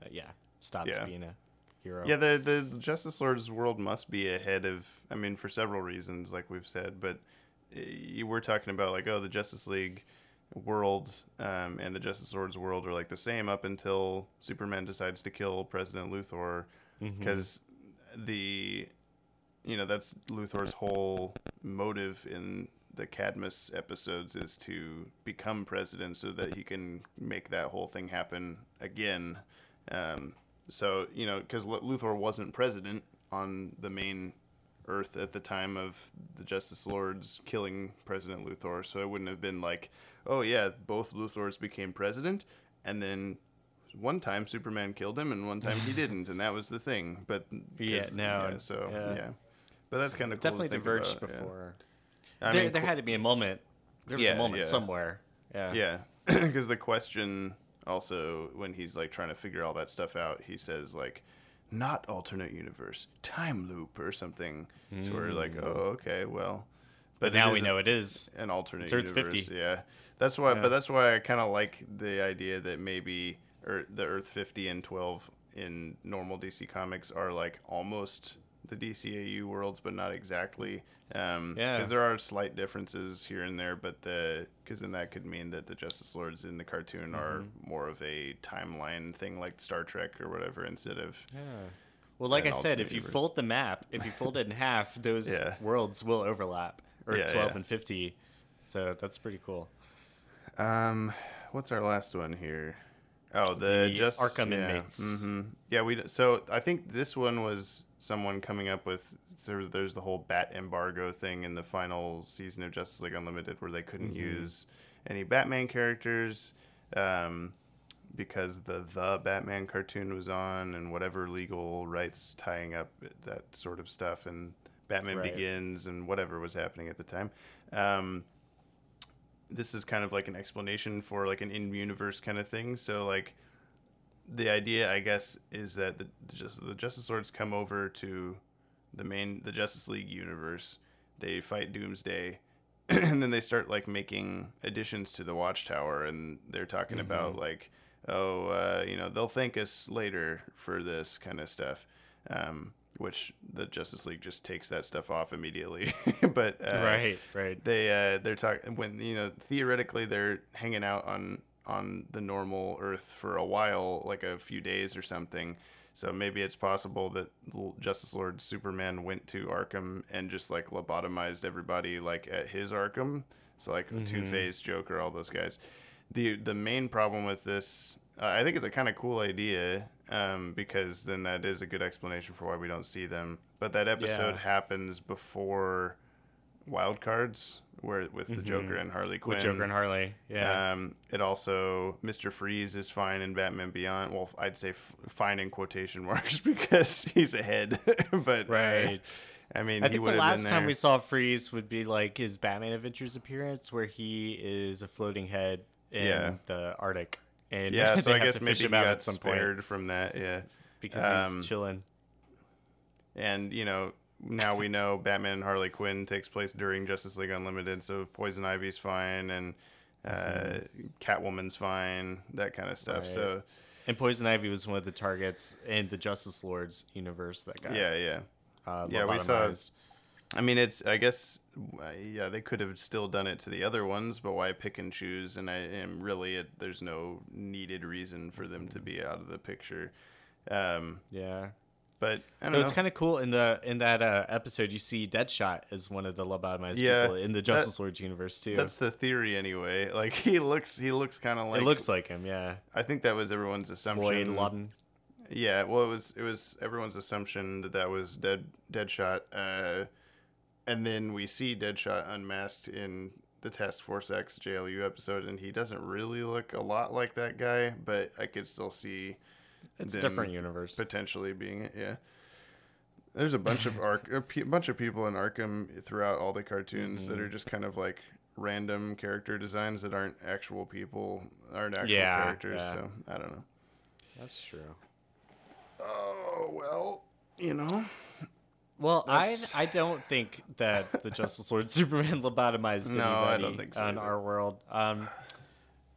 uh, yeah, stops Yeah. being a hero. Yeah, the the Justice Lord's world must be ahead of. I mean, for several reasons, like we've said, but you were talking about like, oh, the Justice League world um, and the Justice Lord's world are like the same up until Superman decides to kill President Luthor, because the, you know, that's Luthor's whole motive in the Cadmus episodes is to become president so that he can make that whole thing happen again. Um, so you know, because Luthor wasn't president on the main Earth at the time of the Justice Lords killing President Luthor, so it wouldn't have been like, oh yeah, both Luthors became president, and then one time Superman killed him, and one time he didn't, and that was the thing. But Yeah, no, yeah, so yeah. yeah. But that's kind of cool definitely diverged about, yeah. before. I there, mean, there had to be a moment. There was Yeah, a moment yeah. somewhere. Yeah. Yeah, because the question also when he's like trying to figure all that stuff out, he says like, "Not alternate universe, time loop or something." So we're like, Mm. "Oh, okay, well." But now we know it is. an alternate It's Earth universe. 50. Yeah, that's why. Yeah. But that's why I kind of like the idea that maybe or the Earth 50 and 12 in normal DC comics are like almost the DCAU worlds, but not exactly. Um, Yeah. Because there are slight differences here and there, but the because then that could mean that the Justice Lords in the cartoon are Mm-hmm. more of a timeline thing, like Star Trek or whatever, instead of Yeah. Well, like I said, if you universe. fold the map, if you fold it in half, those Yeah. worlds will overlap. Earth Yeah, 12 yeah. and 50. So that's pretty cool. Um, what's our last one here? Oh, the, The just Arkham yeah. inmates. hmm Yeah, we. So I think this one was someone coming up with. So there's the whole bat embargo thing in the final season of Justice League Unlimited, where they couldn't Mm-hmm. use any Batman characters, um, because the the Batman cartoon was on, and whatever legal rights tying up that sort of stuff, and Batman Right. Begins, and whatever was happening at the time. Um, this is kind of like an explanation for like an in-universe kind of thing. So like the idea, I guess, is that the just the Justice Lords come over to the main the Justice League universe. They fight Doomsday, and then they start like making additions to the Watchtower, and they're talking about like, oh, uh, you know, they'll thank us later for this kind of stuff. Um, which the Justice League just takes that stuff off immediately, but uh, right, right. they uh, they're talking when you know theoretically they're hanging out on on the normal Earth for a while, like a few days or something. So maybe it's possible that Justice Lord Superman went to Arkham and just like lobotomized everybody like at his Arkham. So like Two Face, Joker, all those guys. The the main problem with this, uh, I think, it's a kind of cool idea um, because then that is a good explanation for why we don't see them. But that episode Yeah. happens before Wild Cards, where with the Joker and Harley Quinn. With Joker and Harley. Yeah. Um, it also Mr. Freeze is fine in Batman Beyond. Well, I'd say f- fine in quotation marks because he's ahead. but uh, Right. I mean, I he think would the last time we saw Freeze would be like his Batman Adventures appearance, where he is a floating head in Yeah. the Arctic, and yeah, so I guess maybe he got some point spared from that. Yeah, because um, he's chilling. and you know now we know Batman and Harley Quinn takes place during Justice League Unlimited, so Poison Ivy's fine and uh, Catwoman's fine, that kind of stuff. Mm-hmm. Right. So And Poison Ivy was one of the targets in the Justice Lords universe that got yeah, yeah. uh, Yeah, we saw-. I mean, it's. I guess, yeah, they could have still done it to the other ones, but why pick and choose? And I am really, it, there's no needed reason for them to be out of the picture. Um, Yeah. but I don't No, know. it's kind of cool in the in that uh, episode. You see Deadshot as one of the lobotomized Yeah, people in the Justice Lords universe too. That's the theory, anyway. Like he looks, he looks kind of like. it looks like him, yeah. I think that was everyone's assumption. Floyd Lawton. Yeah, well, it was it was everyone's assumption that that was dead Deadshot, uh, and then we see Deadshot unmasked in the Task Force X JLU episode, and he doesn't really look a lot like that guy, but I could still see It's a different universe. potentially being it. Yeah, there's a bunch of arc a bunch of people in Arkham throughout all the cartoons that Mm-hmm. are just kind of like random character designs that aren't actual people, aren't actual Yeah, characters. yeah. So I don't know. That's true. Oh well, you know. Well, I I don't think that the Justice Lord Superman lobotomized No, anybody I don't think so on either. our world. Um,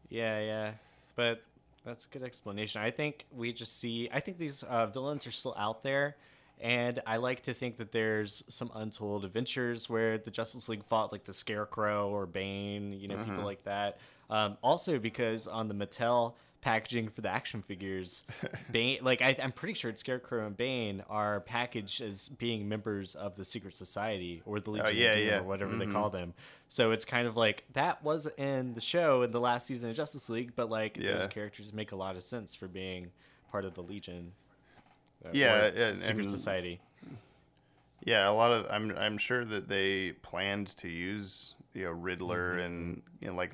yeah, yeah, but that's a good explanation. I think we just see. I think these uh, villains are still out there, and I like to think that there's some untold adventures where the Justice League fought like the Scarecrow or Bane, you know, Mm-hmm. people like that. Um, also, because on the Mattel packaging for the action figures, Bane, like I, I'm pretty sure Scarecrow and Bane are packaged as being members of the Secret Society or the Legion Oh, yeah, yeah. or whatever they Mhm. call them. So it's kind of like that was in the show in the last season of Justice League, but like Yeah. those characters make a lot of sense for being part of the Legion. uh, Yeah, and- Secret and- Society. Yeah, a lot of I'm I'm sure that they planned to use you know Riddler Mm-hmm. and you know like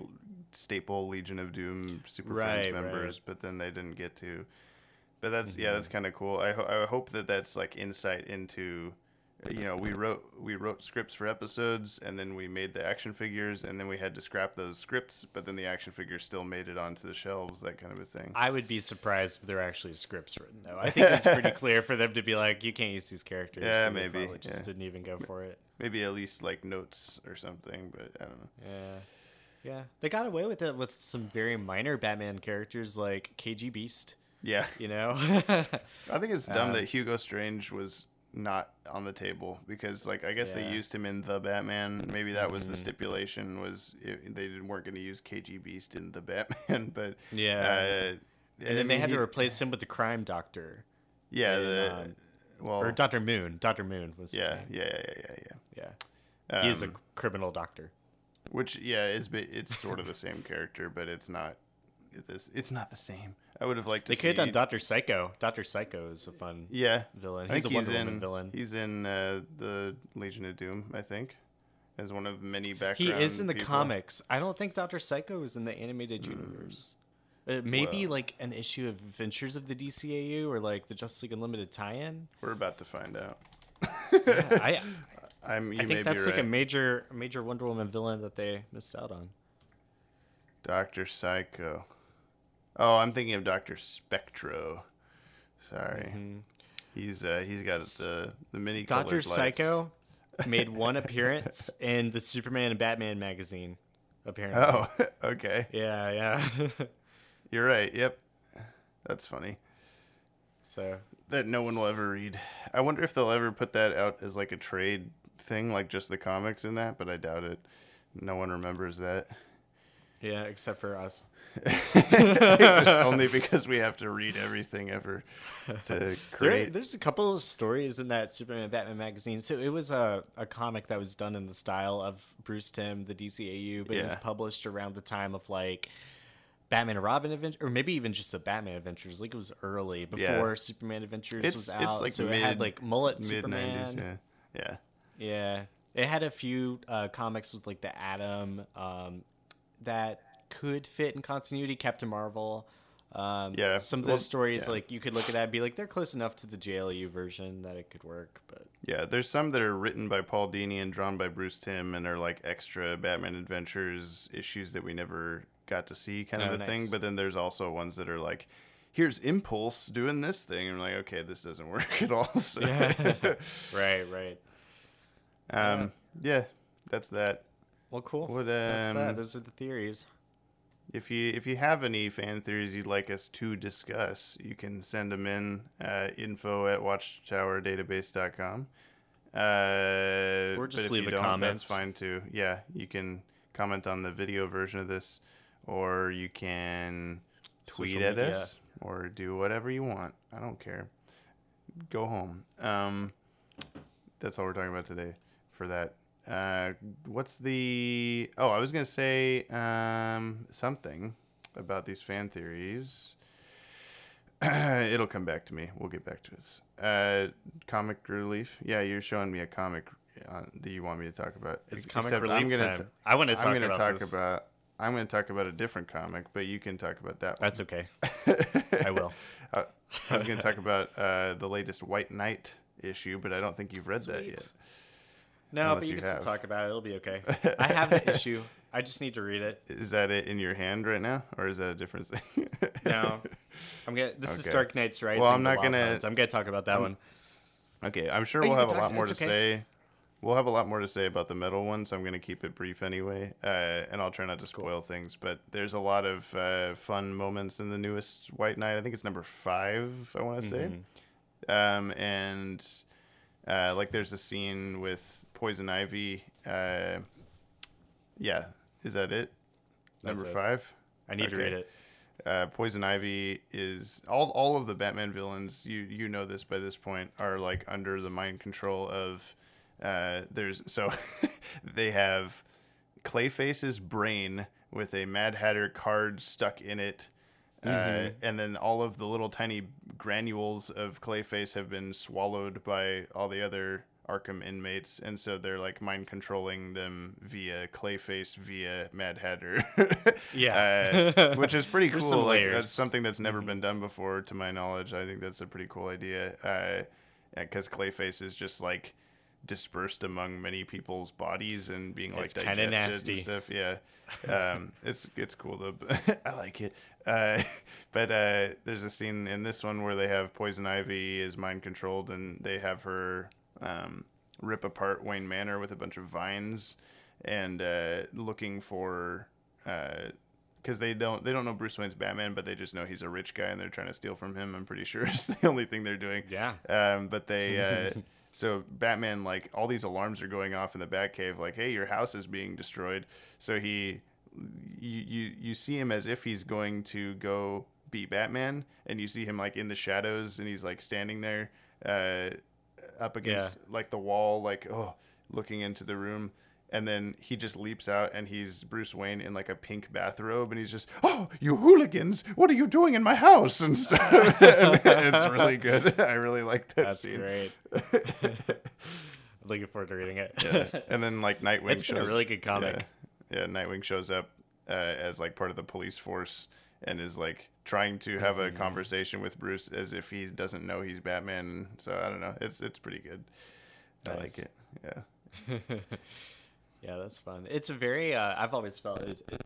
staple Legion of Doom Super Right, Friends right. members, but then they didn't get to. But that's yeah, Mm-hmm. that's kind of cool. I ho- I hope that that's like insight into you know, we wrote we wrote scripts for episodes, and then we made the action figures, and then we had to scrap those scripts, but then the action figures still made it onto the shelves, that kind of a thing. I would be surprised if there are actually scripts written though. I think it's pretty clear for them to be like, you can't use these characters. Yeah, so they maybe, probably Just yeah. didn't even go for it. Maybe at least like notes or something, but I don't know. Yeah, yeah. They got away with it with some very minor Batman characters like KG Beast. Yeah, You know. I think it's dumb Um, that Hugo Strange was not on the table because, like, I guess they Yeah. Mm-hmm. used him in the Batman. Maybe that was the stipulation was it, they didn't weren't going to use KG Beast in the Batman, but Yeah. uh, and then they had to replace him with the Crime Doctor yeah in, the um, well or Doctor Moon. Doctor Moon was his yeah, name. yeah yeah yeah yeah Yeah. yeah. he is a Um, criminal doctor. Which yeah is it's sort of the same character, but it's not. This it's not the same. I would have liked to They could have done Doctor Psycho. Doctor Psycho is a fun Yeah, villain. He's a Wonder he's Woman in, villain. He's in uh, the Legion of Doom, I think, as one of many background. He is in the people. comics. I don't think Doctor Psycho is in the animated universe. Uh, maybe well. like an issue of Adventures of the DCAU or like the Justice League Unlimited tie-in. We're about to find out. Yeah, I I'm. You I think that's like a major a major Wonder Woman villain that they missed out on. Doctor Psycho. Oh, I'm thinking of Doctor Spectro. Sorry, he's uh, he's got the the mini. Doctor. Psycho made one appearance in the Superman and Batman magazine. Apparently. Oh, okay. Yeah, yeah. You're right. Yep, that's funny. so That no one will ever read. I wonder if they'll ever put that out as like a trade thing, like just the comics in that. But I doubt it. No one remembers that. yeah, except for us. Just only because we have to read everything ever to There, create. there's a couple of stories in that Superman and Batman magazine. So it was a, a comic that was done in the style of Bruce Timm, the DCAU, but it was published around the time of like Batman and Robin Adventure, or maybe even just the Batman Adventures. Like it was early before Superman Adventures It's was out. like so mid it had like Mullet mid Superman. nineties. Yeah, yeah. Yeah, it had a few uh, comics with like the Atom um, that could fit in continuity. Captain Marvel. Um, Yeah, some of well, those stories yeah. like you could look at that and be like they're close enough to the JLU version that it could work. But Yeah, there's some that are written by Paul Dini and drawn by Bruce Timm and are like extra Batman Adventures issues that we never got to see kind of Oh, a thing. But then there's also ones that are like, here's Impulse doing this thing. And I'm like, okay, this doesn't work at all. So, right, right. Um, yeah, that's that. Well, cool. What, That's um, that. Those are the theories. If you if you have any fan theories you'd like us to discuss, you can send them in uh, info at watchtowerdatabase.com. Uh, Or but just leave a comment. That's fine too. Yeah, you can comment on the video version of this, or you can tweet Social at media. us, or do whatever you want. I don't care. Go home. Um, that's all we're talking about today. For that, uh, what's the? Oh, I was gonna say um, something about these fan theories. It'll come back to me. We'll get back to us. Uh, comic relief. Yeah, you're showing me a comic uh, that you want me to talk about. It's Ex- comic relief I'm gonna time. t- I want to talk I'm gonna about talk this. about. I'm gonna talk about a different comic, but you can talk about that one. That's okay. I will. Uh, I was going to talk about uh, the latest White Knight issue, but I don't think you've read that yet. No, but you, you can still talk about it. It'll be okay. I have the issue. I just need to read it. Is that it in your hand right now, or is that a different thing? No, I'm gonna. This is Dark Nights Rising. Well, I'm not gonna- Hunt. I'm gonna talk about that one. Okay, I'm sure Oh, we'll have a lot more to okay. say. We'll have a lot more to say about the metal one, so I'm going to keep it brief anyway, uh, and I'll try not to spoil things. But there's a lot of uh, fun moments in the newest White Knight. I think it's number five. I want to Mm-hmm. say, um, and uh, like there's a scene with Poison Ivy. Uh, yeah, is that it? That's Number it. five. I need to read it. uh, Poison Ivy is all all of the Batman villains. You you know this by this point are like under the mind control of. Uh, there's so they have Clayface's brain with a Mad Hatter card stuck in it. Uh, and then all of the little tiny granules of Clayface have been swallowed by all the other Arkham inmates, and so they're like mind controlling them via Clayface, via Mad Hatter. Yeah. uh, which is pretty cool. Like, layers. Mm-hmm. that's something that's never been done before, to my knowledge. I think that's a pretty cool idea. Because Clayface is just like dispersed among many people's bodies and being like kinda digested nasty. and stuff. Yeah, um, it's it's cool though. I like it. Uh, but uh, there's a scene in this one where they have Poison Ivy is mind controlled and they have her um, rip apart Wayne Manor with a bunch of vines and uh, looking for. because they don't they don't know Bruce Wayne's Batman, but they just know he's a rich guy and they're trying to steal from him. I'm pretty sure it's the only thing they're doing. Yeah. Um, but they uh, so Batman like all these alarms are going off in the Batcave, like hey, your house is being destroyed. So he you you you see him as if he's going to go beat Batman, and you see him like in the shadows, and he's like standing there uh, up against like the wall, like oh, looking into the room. And then he just leaps out, and he's Bruce Wayne in like a pink bathrobe, and he's just, "Oh, you hooligans! What are you doing in my house?" and stuff. it's really good. I really like that That's scene. great. Looking forward to reading it. Yeah. And then like Nightwing It's shows a really good comic. Yeah, yeah Nightwing shows up uh, as like part of the police force and is like trying to have Mm-hmm. a conversation with Bruce as if he doesn't know he's Batman. So I don't know. It's it's pretty good. I like it. Yeah. Yeah, that's fun. It's a very. Uh, I've always felt it, it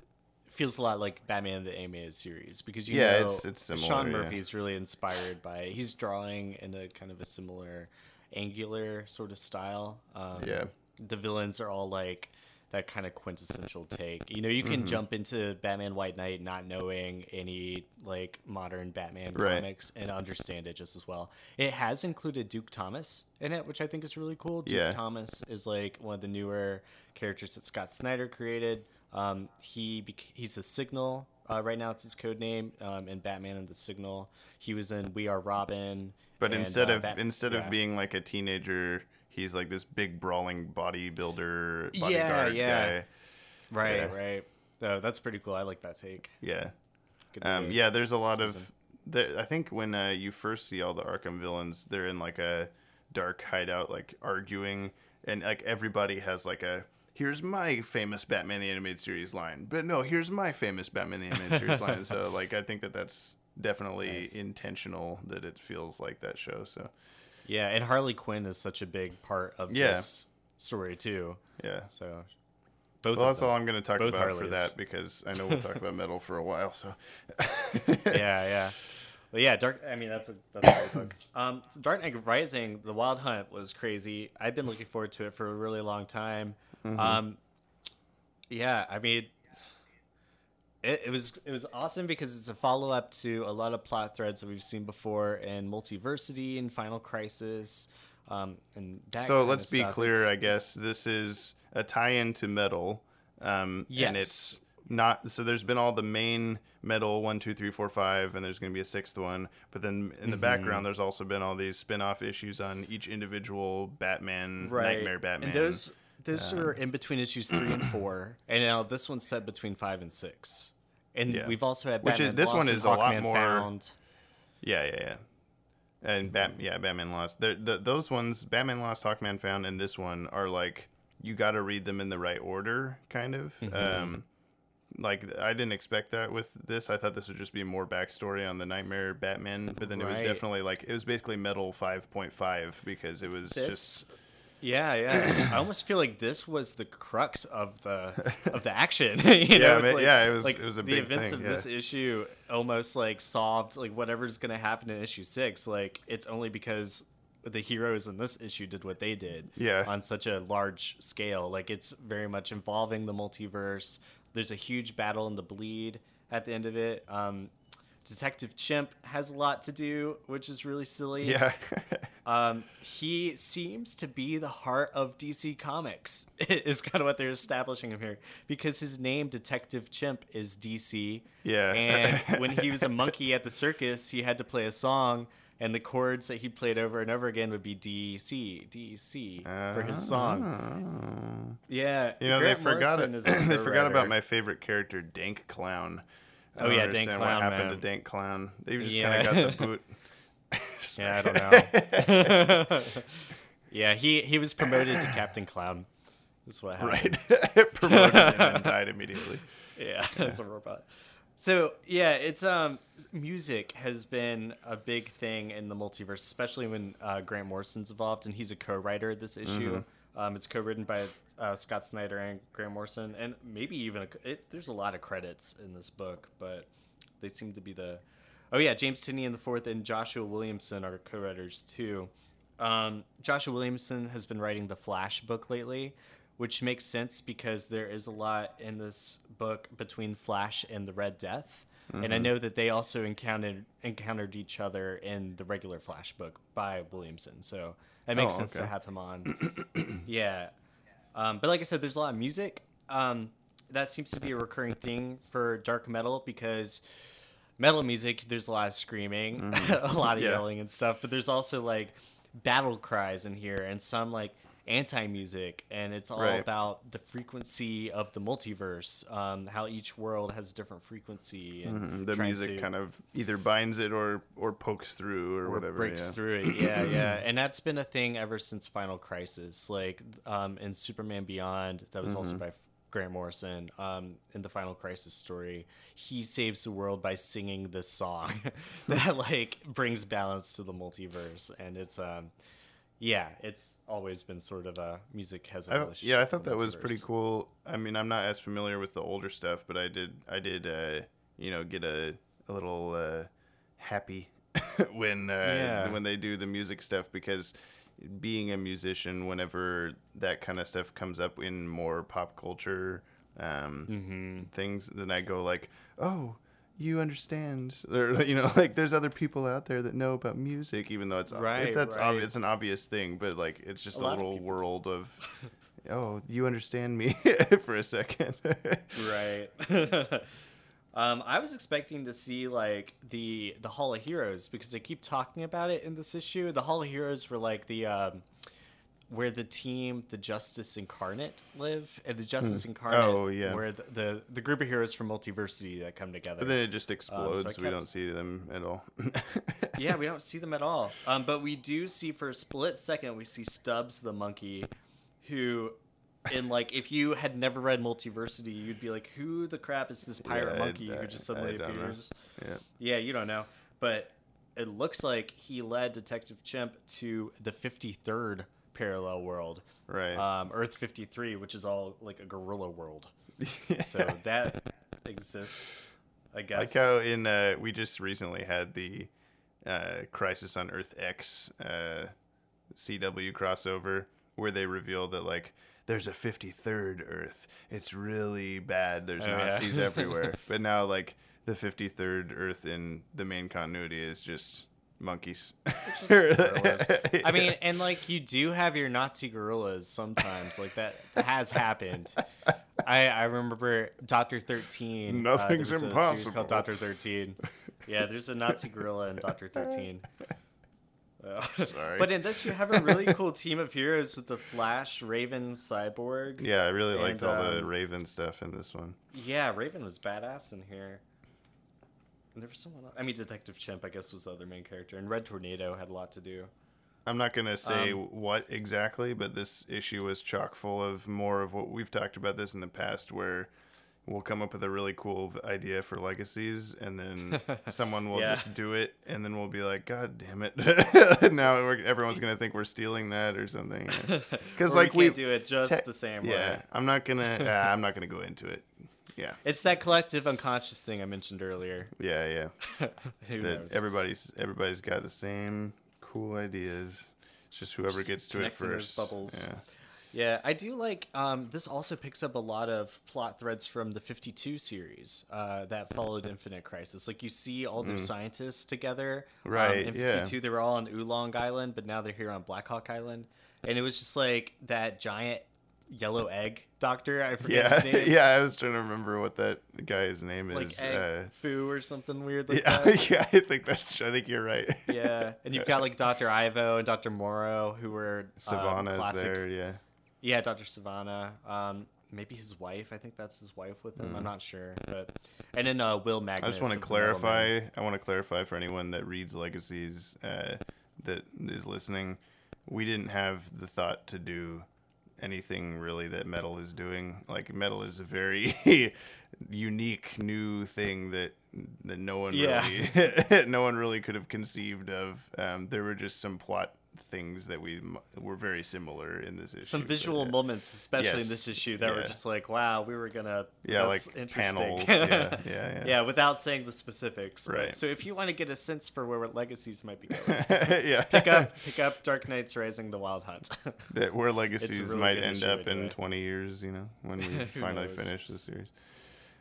feels a lot like Batman the animated series because you Yeah, know it's- it's similar, Sean yeah. Murphy's really inspired by. He's drawing in a kind of a similar angular sort of style. Um, Yeah. The villains are all like that kind of quintessential take. You know, you Mm-hmm. can jump into Batman White Knight not knowing any like modern Batman Right. comics and understand it just as well. It has included Duke Thomas in it, which I think is really cool. Duke Yeah. Thomas is like one of the newer characters that Scott Snyder created. Um, he bec- he's a Signal uh, right now. It's his code name um, in Batman and the Signal. He was in We Are Robin. But and, instead uh, of Bat- instead yeah. of being like a teenager, he's like this big brawling bodybuilder Yeah, bodyguard yeah. guy. right, yeah. right. Oh, that's pretty cool. I like that take. Yeah. Um, yeah, there's a lot of. There, I think when uh, you first see all the Arkham villains, they're in like a dark hideout, like arguing, and like everybody has like a. Here's my famous Batman the Animated Series line, but no, here's my famous Batman the Animated Series line. So like, I think that that's definitely Nice. intentional that it feels like that show. So Yeah, and Harley Quinn is such a big part of Yeah. this story too. yeah. So both Well, that's all I'm going to talk Both about for that because I know we'll talk about metal for a while. So yeah, yeah. But yeah, Dark. I mean, that's a that's a great book. Um, Dark Knight Rising, The Wild Hunt was crazy. I've been looking forward to it for a really long time. Mm-hmm. Um, yeah, I mean, it, it was it was awesome because it's a follow up to a lot of plot threads that we've seen before in Multiversity and Final Crisis. Um, and that so let's be stuff. clear, It's- I guess this is a tie-in to metal, um, and it's not. So there's been all the main metal one, two, three, four, five, and there's going to be a sixth one. But then in the Mm-hmm. background, there's also been all these spin-off issues on each individual Batman, Nightmare Batman. And those those are in between issues three and four, and now this one's set between five and six. And Yeah. we've also had Which is- Batman this Lost one is a lot more- Found. Yeah, yeah, yeah. And Bat, yeah, Batman Lost. They're, the, those ones, Batman Lost, Hawkman Found, and this one are like you got to read them in the right order, kind of. Um, like I didn't expect that with this. I thought this would just be more backstory on the Nightmare Batman, but then it was definitely like it was basically Metal 5.5 because it was This, just yeah, yeah. I almost feel like this was the crux of the of the action. you know, Yeah, it's ma- like, yeah, it was- like it was a big thing. the events thing, of yeah. this issue almost like solved like whatever's gonna happen in issue six. Like it's only because the heroes in this issue did what they did. Yeah. on such a large scale. Like it's very much involving the multiverse. There's a huge battle in the bleed at the end of it. Um, Detective Chimp has a lot to do, which is really silly. yeah. Um, he seems to be the heart of DC Comics, is kind of what they're establishing him here. Because his name, Detective Chimp, is DC. Yeah. And when he was a monkey at the circus, he had to play a song, and the chords that he played over and over again would be DC, DC for his song. Yeah. You know, Grant they forgot it. they forgot about my favorite character, Dank Clown. I Oh, yeah, Dank Clown, What happened man. to Dank Clown? They just Yeah. kind of got the boot. Yeah, I don't know. yeah, he, he was promoted to Captain Clown. That's what happened. right. It promoted him and died immediately. Yeah, as a robot. So yeah, it's um music has been a big thing in the multiverse, especially when uh, Grant Morrison's involved, and he's a co-writer of this issue. Mm-hmm. Um, it's co-written by uh, Scott Snyder and Grant Morrison, and maybe even a, it, there's a lot of credits in this book, but they seem to be the. Oh yeah, James Tynion the fourth and Joshua Williamson are co-writers too. Um, Joshua Williamson has been writing the Flash book lately, which makes sense because there is a lot in this book between Flash and the Red Death. And I Mm-hmm. know that they also encountered encountered each other in the regular Flash book by Williamson, so that makes Oh, sense to have him on. yeah, um, but like I said, there's a lot of music. Um, that seems to be a recurring thing for dark metal because metal music, there's a lot of screaming, a lot of Yeah. yelling and stuff, but there's also like battle cries in here and some like anti music, and it's all Right. about the frequency of the multiverse, um, how each world has a different frequency, and Mhm, The music to- kind of either binds it or or pokes through or, or whatever. breaks yeah. through it. Yeah, yeah, and that's been a thing ever since Final Crisis. Like um, in Superman Beyond, that was Mm-hmm. also by Grant Morrison. Um, in the Final Crisis story, he saves the world by singing this song that like brings balance to the multiverse, and it's um, yeah, it's always been sort of a music has a I, relationship yeah, I thought that was pretty cool. I mean, I'm not as familiar with the older stuff, but I did, I did, uh, you know, get a, a little uh, happy when uh, Yeah. when they do the music stuff because being a musician, whenever that kind of stuff comes up in more pop culture um, Mm-hmm. things, then I go like, oh. You understand, or you know, like there's other people out there that know about music, even though it's Right, that's right. it's an obvious thing, but like it's just A a, of little people world of oh, you understand me for a second. right um i was expecting to see like the the hall of heroes because they keep talking about it in this issue the hall of heroes were like the um where the team the justice incarnate live and the justice incarnate Oh, yeah. where the, the the group of heroes from multiversity that come together but then it just explodes. we kept- don't see them at all. yeah we don't see them at all um but we do see for a split second we see stubbs the monkey who in like if you had never read multiversity you'd be like who the crap is this pirate Yeah, monkey I- who just suddenly don't know. appears yeah. yeah you don't know but it looks like he led detective chimp to the 53rd parallel world Right. um, earth 53 which is all like a gorilla world so that exists i guess like how in uh, we just recently had the uh, Crisis on Earth X uh, CW crossover where they reveal that like there's a 53rd Earth. It's really bad. There's Oh, yeah. Nazis everywhere. But now like the 53rd Earth in the main continuity is just monkeys. It's just. I mean, and like you do have your Nazi gorillas sometimes, like that has happened. I I remember Doctor Thirteen. uh, Nothing's was a series impossible. Called Doctor Thirteen. Yeah, there's a Nazi gorilla in Doctor Thirteen. Uh, Sorry. But in this, you have a really cool team of heroes with the Flash, Raven, Cyborg. yeah, I really liked And, all the um, Raven stuff in this one. Yeah, Raven was badass in here. And there was someone else. I mean, Detective Chimp, I guess, was the other main character. And Red Tornado had a lot to do. I'm not gonna say Um, what exactly, but this issue was chock full of more of what we've talked about this in the past, where we'll come up with a really cool idea for legacies, and then someone will Yeah. just do it, and then we'll be like, "God damn it!" now we're, everyone's gonna think we're stealing that or something. Because like we we do it just te- the same yeah, way. I'm not gonna. Uh, I'm not gonna go into it. Yeah, It's that collective unconscious thing I mentioned earlier. yeah, yeah. That everybody's everybody's got the same cool ideas. It's just whoever Just gets to it first. bubbles. Yeah. Yeah, I do like. Um, this also picks up a lot of plot threads from the 52 series uh, that followed Infinite Crisis. Like you see all the scientists together. Um, Mm. Right, in yeah. 52, they were all on Oolong Island, but now they're here on Blackhawk Island. And it was just like that giant yellow egg doctor. I forget Yeah, his name. yeah. I was trying to remember what that guy's name Like is. egg uh, Fu or something weird like yeah, that. yeah. I think that's. I think you're right. yeah, and you've got like Dr. Ivo and Dr. Morrow who were um, Sivana's classic there. Yeah. Yeah, Dr. Savannah. Um, maybe his wife. I think that's his wife with him. I'm not sure, but and then uh, Will Magnus. I just want to of the Metal Man. clarify. I want to clarify for anyone that reads Legacies uh, that is listening. We didn't have the thought to do anything really that metal is doing. Like metal is a very unique new thing that that no one Yeah. really no one really could have conceived of. Um, there were just some plot things that we were very similar in this issue. Some but, visual yeah. moments, especially Yes. in this issue, that were just like, "Wow, we were gonna." Yeah, that's like interesting. panels. Yeah, yeah, yeah. Yeah, without saying the specifics. but- Right. So if you want to get a sense for where legacies might be going, yeah. pick up pick up Dark Knights Rising: The Wild Hunt. that where legacies really might end up in 20 years you know when we finally knows? finish the series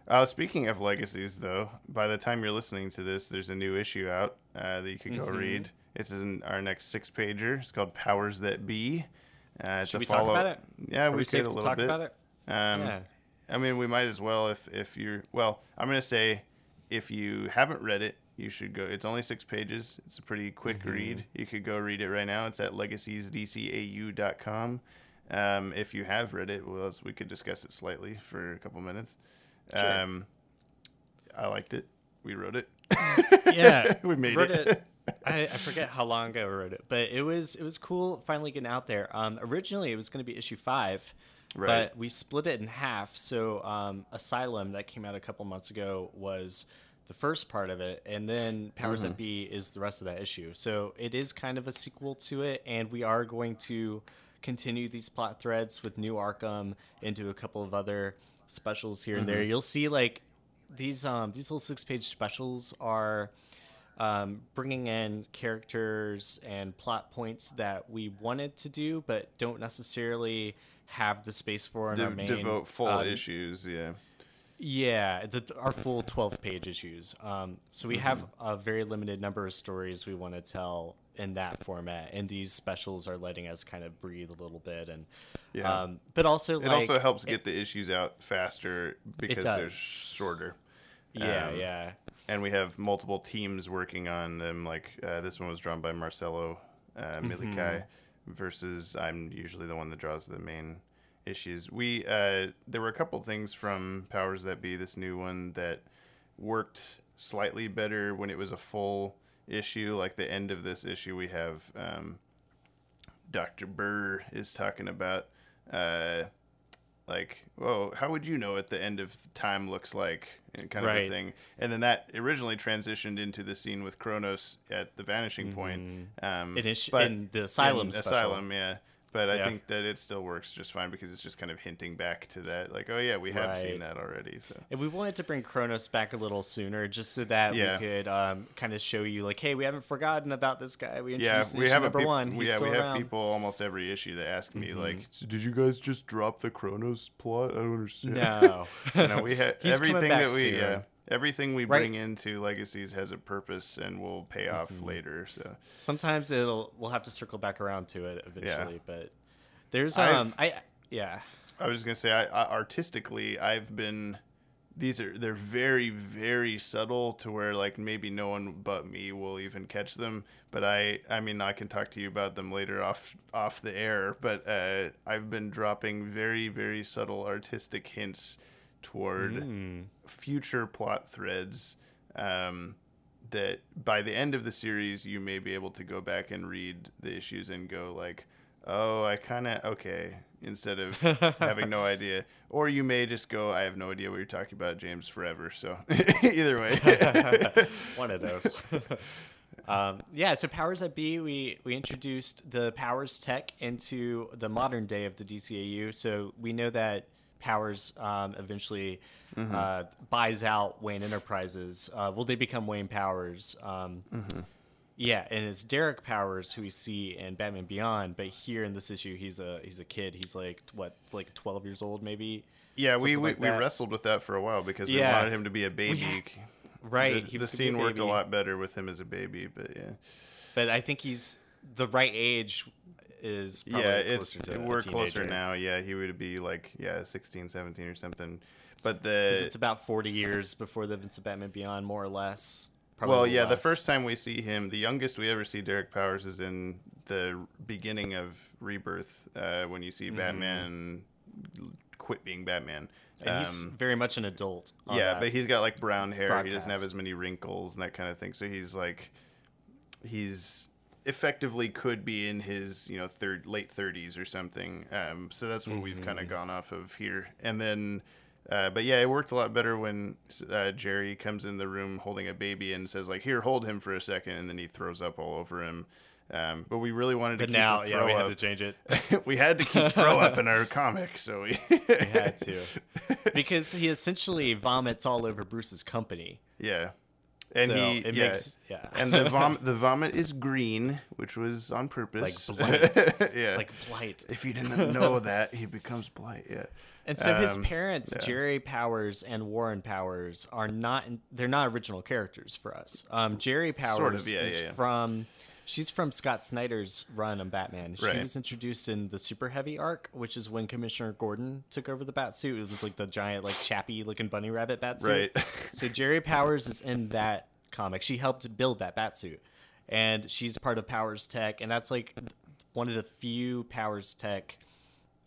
uh, speaking of legacies though by the time you're listening to this there's a new issue out uh, that you could go Mhm. read it's in our next six pager it's called powers that be uh, Should we talk about it? yeah Are we, we could safe a to talk bit about it? um, yeah. I mean, we might as well if if you're well. I'm gonna say if you haven't read it, you should go. It's only six pages. It's a pretty quick Mm-hmm. read. You could go read it right now. It's at legaciesdcau.com. Um, if you have read it, well, we could discuss it slightly for a couple minutes. Sure. Um, I liked it. We wrote it. Yeah, we made wrote it. it. I, I forget how long ago I wrote it, but it was it was cool finally getting out there. Um, originally it was going to be issue five, Right. but we split it in half. So um, Asylum that came out a couple months ago was the first part of it, and then Powers Mm-hmm. That Be is the rest of that issue. So it is kind of a sequel to it, and we are going to continue these plot threads with New Arkham into a couple of other specials here and Mm-hmm. there. You'll see like these um these little six page specials are um, bringing in characters and plot points that we wanted to do but don't necessarily have the space for in our main devote full um, issues. Yeah. yeah the, our full 12 page issues um, so we have Mm-hmm. a very limited number of stories we want to tell in that format and these specials are letting us kind of breathe a little bit and Yeah. um, but also It like, also helps get the issues out faster because they're shorter. Yeah um, yeah and we have multiple teams working on them. Like uh, this one was drawn by Marcelo uh, Milikai, versus I'm usually the one that draws the main issues. We uh, there were a couple things from Powers That Be, this new one that worked slightly better when it was a full issue. Like the end of this issue, we have um, Dr. Burr is talking about. Uh, like, whoa, how would you know what the end of time looks like? And kind of Right. a thing. And then that originally transitioned into the scene with Chronos at the vanishing point. Um, but- in the Asylum in special. Asylum, yeah. But I Yeah. think that it still works just fine because it's just kind of hinting back to that. Like, oh, yeah, we have seen that already. So. And we wanted to bring Chronos back a little sooner, just so that Yeah. we could um, kind of show you, like, hey, we haven't forgotten about this guy. We introduced in we have a number peop- one. He's yeah, still we have around. people almost every issue that ask me like, Mm-hmm. "So "Did you guys just drop the Chronos plot? I don't understand." No, no, we had everything that we soon. yeah, everything we Right. bring into legacies has a purpose and will pay off Mm-hmm. later. So sometimes it'll we'll have to circle back around to it eventually, but there's I've- um I yeah I was just gonna say, I, I artistically, I've been. These are they're very very subtle to where like maybe no one but me will even catch them. But I I mean I can talk to you about them later off off the air. But uh, I've been dropping very very subtle artistic hints toward Mm. future plot threads. Um, that by the end of the series you may be able to go back and read the issues and go like oh i kind of okay instead of having no idea or you may just go i have no idea what you're talking about james forever so either way one of those. um, yeah, so powers that be, we we introduced the powers tech into the modern day of the DCAU. So we know that Powers um, eventually Mm-hmm. uh, buys out Wayne Enterprises. Uh, will they become Wayne Powers? Um, Mm-hmm. Yeah, and it's Derek Powers who we see in Batman Beyond, but here in this issue, he's a he's a kid. He's like what, like twelve years old, maybe. yeah we, Something we, like we wrestled with that for a while because we Yeah. wanted him to be a baby ha- Right, the, he the scene worked a lot better with him as a baby but yeah but I think he's the right age is probably yeah it's closer we're closer now. Yeah he would be like yeah 16 17 or something. But the it's about 40 years before the Vincent Batman Beyond more or less. Probably well yeah the first time we see him the youngest we ever see derek powers is in the beginning of rebirth uh, when you see batman quit being batman. Mm-hmm. and he's Um, very much an adult yeah but he's got like brown hair. He doesn't have as many wrinkles and that kind of thing. So he's like he's effectively could be in his you know third late 30s or something. Um, so that's what we've kind of gone off of here. And then, uh, but yeah, it worked a lot better when uh, Jerry comes in the room holding a baby and says like, "Here, hold him for a second, and then he throws up all over him. Um, but we really wanted to But now, yeah, we had to change it. we had to keep throw up in our comic, so we, We had to. Because he essentially vomits all over Bruce's company. yeah. And So he, it yeah. makes- yeah. and the vomit, the vomit is green, which was on purpose. Like blight. yeah. Like blight. if you didn't know that, he becomes blight. Yeah. And so his Um, parents, yeah. Jerry Powers and Warren Powers, are not they're not original characters for us. Um, Jerry Powers Sort of, yeah, is from she's from Scott Snyder's run on Batman. She Right. was introduced in the Super Heavy arc, which is when Commissioner Gordon took over the bat suit. It was like the giant, like chappy looking bunny rabbit bat suit. Right. so Jerry Powers is in that comic. She helped build that bat suit. And she's part of Powers Tech, and that's like one of the few Powers Tech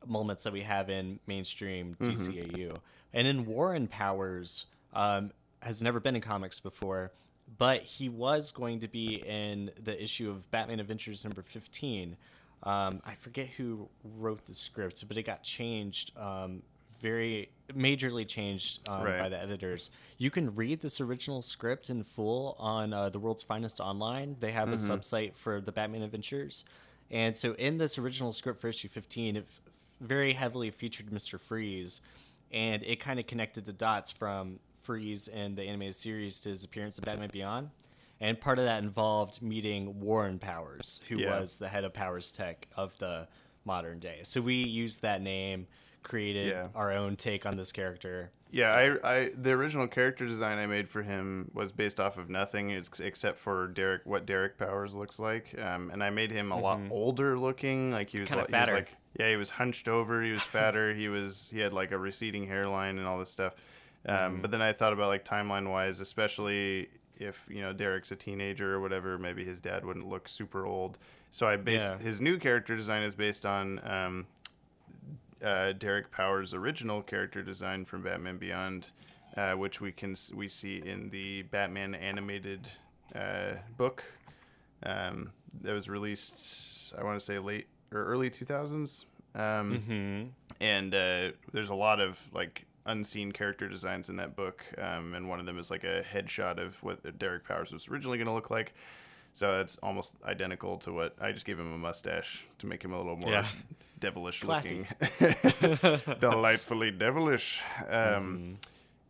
moments that we have in mainstream Mm-hmm. And in Warren Powers um, has never been in comics before, but he was going to be in the issue of Batman Adventures number 15. Um, I forget who wrote the script, but it got changed, um, very majorly changed um, by the editors. You can read this original script in full on uh, the World's Finest Online. They have a subsite for the Batman Adventures. And so in this original script for issue 15, it f- very heavily featured Mr. Freeze, and it kind of connected the dots from Freeze in the animated series to his appearance in Batman Beyond. And part of that involved meeting Warren Powers, who Yeah. was the head of Powers Tech of the modern day. So we used that name, created Yeah. our own take on this character. Yeah, I, I, the original character design I made for him was based off of nothing except for Derek, what Derek Powers looks like, um, and I made him a lot older looking. Like he was, Kinda li- he was fatter. like, yeah, he was hunched over, he was fatter, he was, he had like a receding hairline and all this stuff. Um, But then I thought about like timeline wise, especially if you know Derek's a teenager or whatever, maybe his dad wouldn't look super old. So I based Yeah. his new character design is based on um, uh, Derek Powers' original character design from Batman Beyond, uh, which we can we see in the Batman animated uh, book um, that was released. I want to say late or early two thousands. Um, Mm-hmm. and uh, there's a lot of like unseen character designs in that book, um, and one of them is like a headshot of what Derek Powers was originally going to look like. So it's almost identical to what I just gave him a mustache to make him a little more Yeah. devilish Classy. looking, delightfully devilish. Um,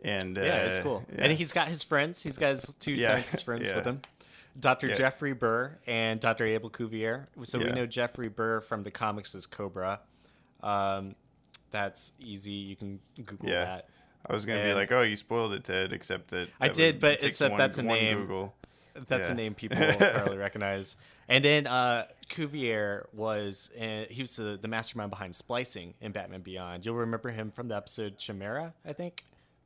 And uh, Mm-hmm. Yeah, it's cool. yeah. And he's got his friends. He's got his two Yeah, scientist friends yeah. with him. Dr. Yeah. Jeffrey Burr and Dr. Abel Cuvier. So we know Jeffrey Burr from the comics as Cobra. Um, that's easy. You can Google Yeah. that. I was gonna be like, "Oh, you spoiled it, Ted," except that I that did, would but except one- that's a name. Google. That's Yeah. a name people probably recognize. And then uh, Cuvier was uh, he was the, the mastermind behind splicing in Batman Beyond. You'll remember him from the episode Chimera, I think.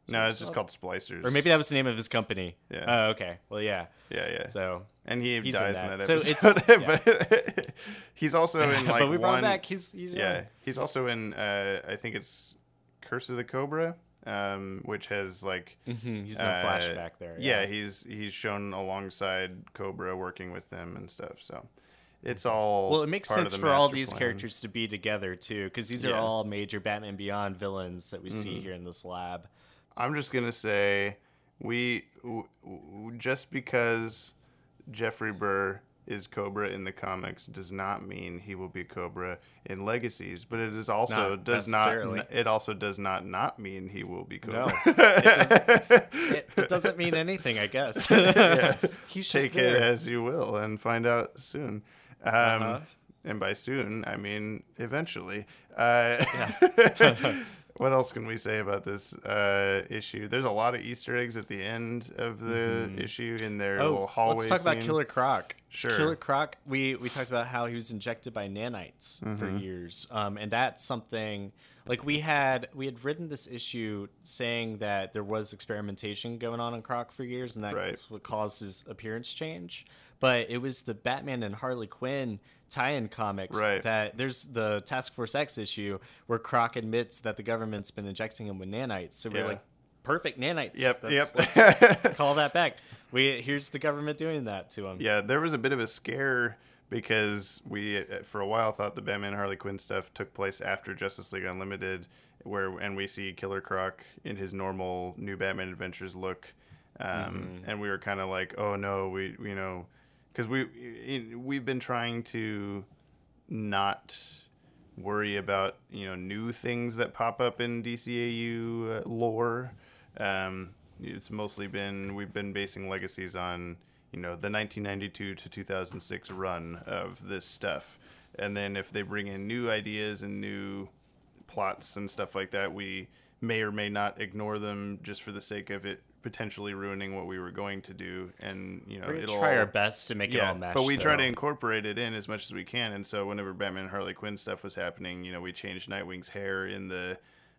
No, it's just called Splicers. Or maybe that was the name of his company. Yeah. Oh, okay. Well, yeah. Yeah, yeah. So and he he's in that. in that, So it's- episode. yeah. but he's also in like but we brought one. him back. He's, he's yeah, young. he's also in. Uh, I think it's Curse of the Cobra, um, which has like. Mhm, He's in a uh, flashback there. Yeah. he's he's shown alongside Cobra working with them and stuff. So it's all. Mm-hmm. Well, it makes part sense for all these plan. characters to be together too, because these are Yeah. Mm-hmm. all major Batman Beyond villains that we see here in this lab. I'm just gonna say we w- w- just because Jeffrey Burr is Cobra in the comics does not mean he will be Cobra in Legacies, but it is also Not does not it also does not not mean he will be No, Cobra. It, it doesn't mean anything, I guess. Yeah. He's Take there. it as you will and find out soon. Um, Uh-huh. And by soon, I mean eventually. Uh, what else can we say about this uh, issue? There's a lot of Easter eggs at the end of the issue in their little Oh, hallway. let's talk about. Killer Croc. Sure. Killer Croc. We we talked about how he was injected by nanites for Mm-hmm. years, um, and that's something like we had we had written this issue saying that there was experimentation going on in Croc for years, and that's Right. what caused his appearance change. But it was the Batman and Harley Quinn tie-in comics Right. that there's the Task Force X issue where Croc admits that the government's been injecting him with nanites. So we're Yeah. like, perfect nanites. Yep, yep. let's call that back. We here's the government doing that to him. Yeah, there was a bit of a scare because we uh, for a while thought the Batman Harley Quinn stuff took place after Justice League Unlimited, where and we see Killer Croc in his normal New Batman Adventures look, um, and we were kind of like, oh no, we you know, because we we've been trying to not worry about you know new things that pop up in DCAU uh, lore. Um, it's mostly been we've been basing legacies on you know the 1992 to 2006 run of this stuff, and then if they bring in new ideas and new plots and stuff like that, we may or may not ignore them just for the sake of it potentially ruining what we were going to do and you know we're it'll try our best to make it all mesh. but we try to incorporate it in as much as we can. And so whenever Batman and Harley Quinn stuff was happening, you know, we changed Nightwing's hair in the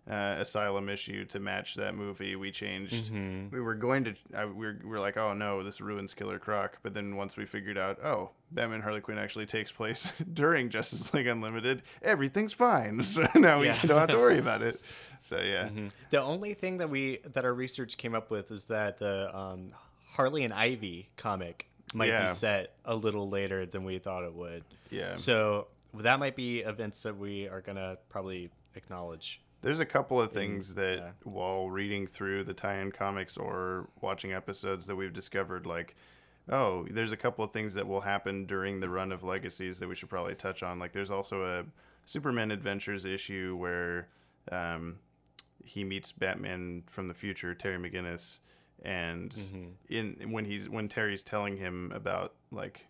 uh, Asylum issue to match that movie. We changed. Mm-hmm. We were going to. Uh, we, were, we were like, oh no, this ruins Killer Croc. But then once we figured out, oh, Batman and Harley Quinn actually takes place during Justice League Unlimited, everything's fine. So now Yeah. we don't have to worry about it. So yeah. The only thing that we that our research came up with is that the um, Harley and Ivy comic might Yeah. be set a little later than we thought it would. Yeah. So that might be events that we are gonna probably acknowledge. There's a couple of things that, yeah. while reading through the tie-in comics or watching episodes, that we've discovered, like, oh, there's a couple of things that will happen during the run of Legacies that we should probably touch on. Like, there's also a Superman Adventures issue where um, he meets Batman from the future, Terry McGinnis, and in when he's when Terry's telling him about like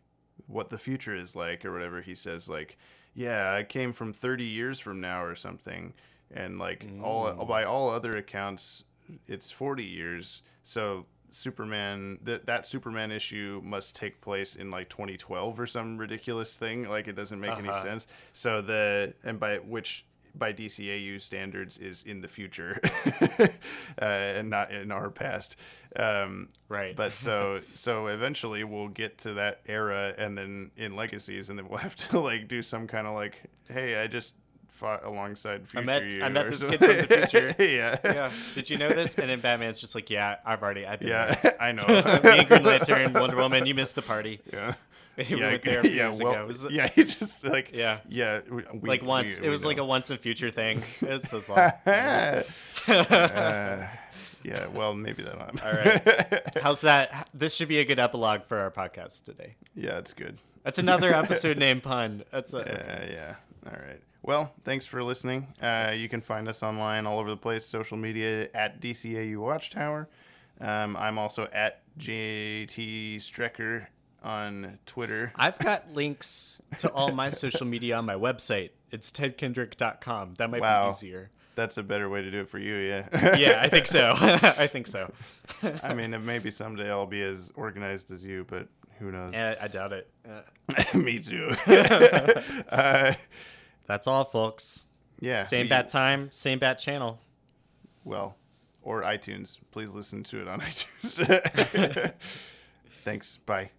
what the future is like or whatever, he says like, "Yeah, I came from 30 years from now or something," and like all by all other accounts, it's 40 years. So Superman that that Superman issue must take place in like 2012 or some ridiculous thing. Like it doesn't make any Uh-huh. sense. So the and by which by DCAU standards is in the future uh, and not in our past. Um, Right. But so so eventually we'll get to that era and then in legacies and then we'll have to like do some kind of like hey I just fought alongside future I met- you I met or this kid something. from the future. yeah. yeah. Did you know this? And then Batman's just like, yeah, I've already, I've been Yeah, there. I know. Me and Green Lantern, Wonder Woman, you missed the party. yeah. We went there a few years ago. It was- yeah, he just like Yeah. yeah, we, we- like once, we- it we was like a once and future thing. It's so long. uh, yeah, well, maybe that not. All right. How's that? This should be a good epilogue for our podcast today. yeah, it's good. That's another episode name pun. That's a, Uh, yeah. All right. Well, thanks for listening. Uh, you can find us online all over the place, social media at DCAU Watchtower. Um, I'm also at JT Strecker on Twitter. I've got links to all my social media on my website. It's tedkendrick.com. That might Wow. be easier. That's a better way to do it for you, yeah. Yeah, I think so. I think so. I mean, maybe someday I'll be as organized as you, but who knows? Eh, I doubt it. Uh, Me too. uh, that's all, folks. yeah. Same we- bat time, same bat channel. Well, or iTunes. Please listen to it on iTunes. Thanks. Bye.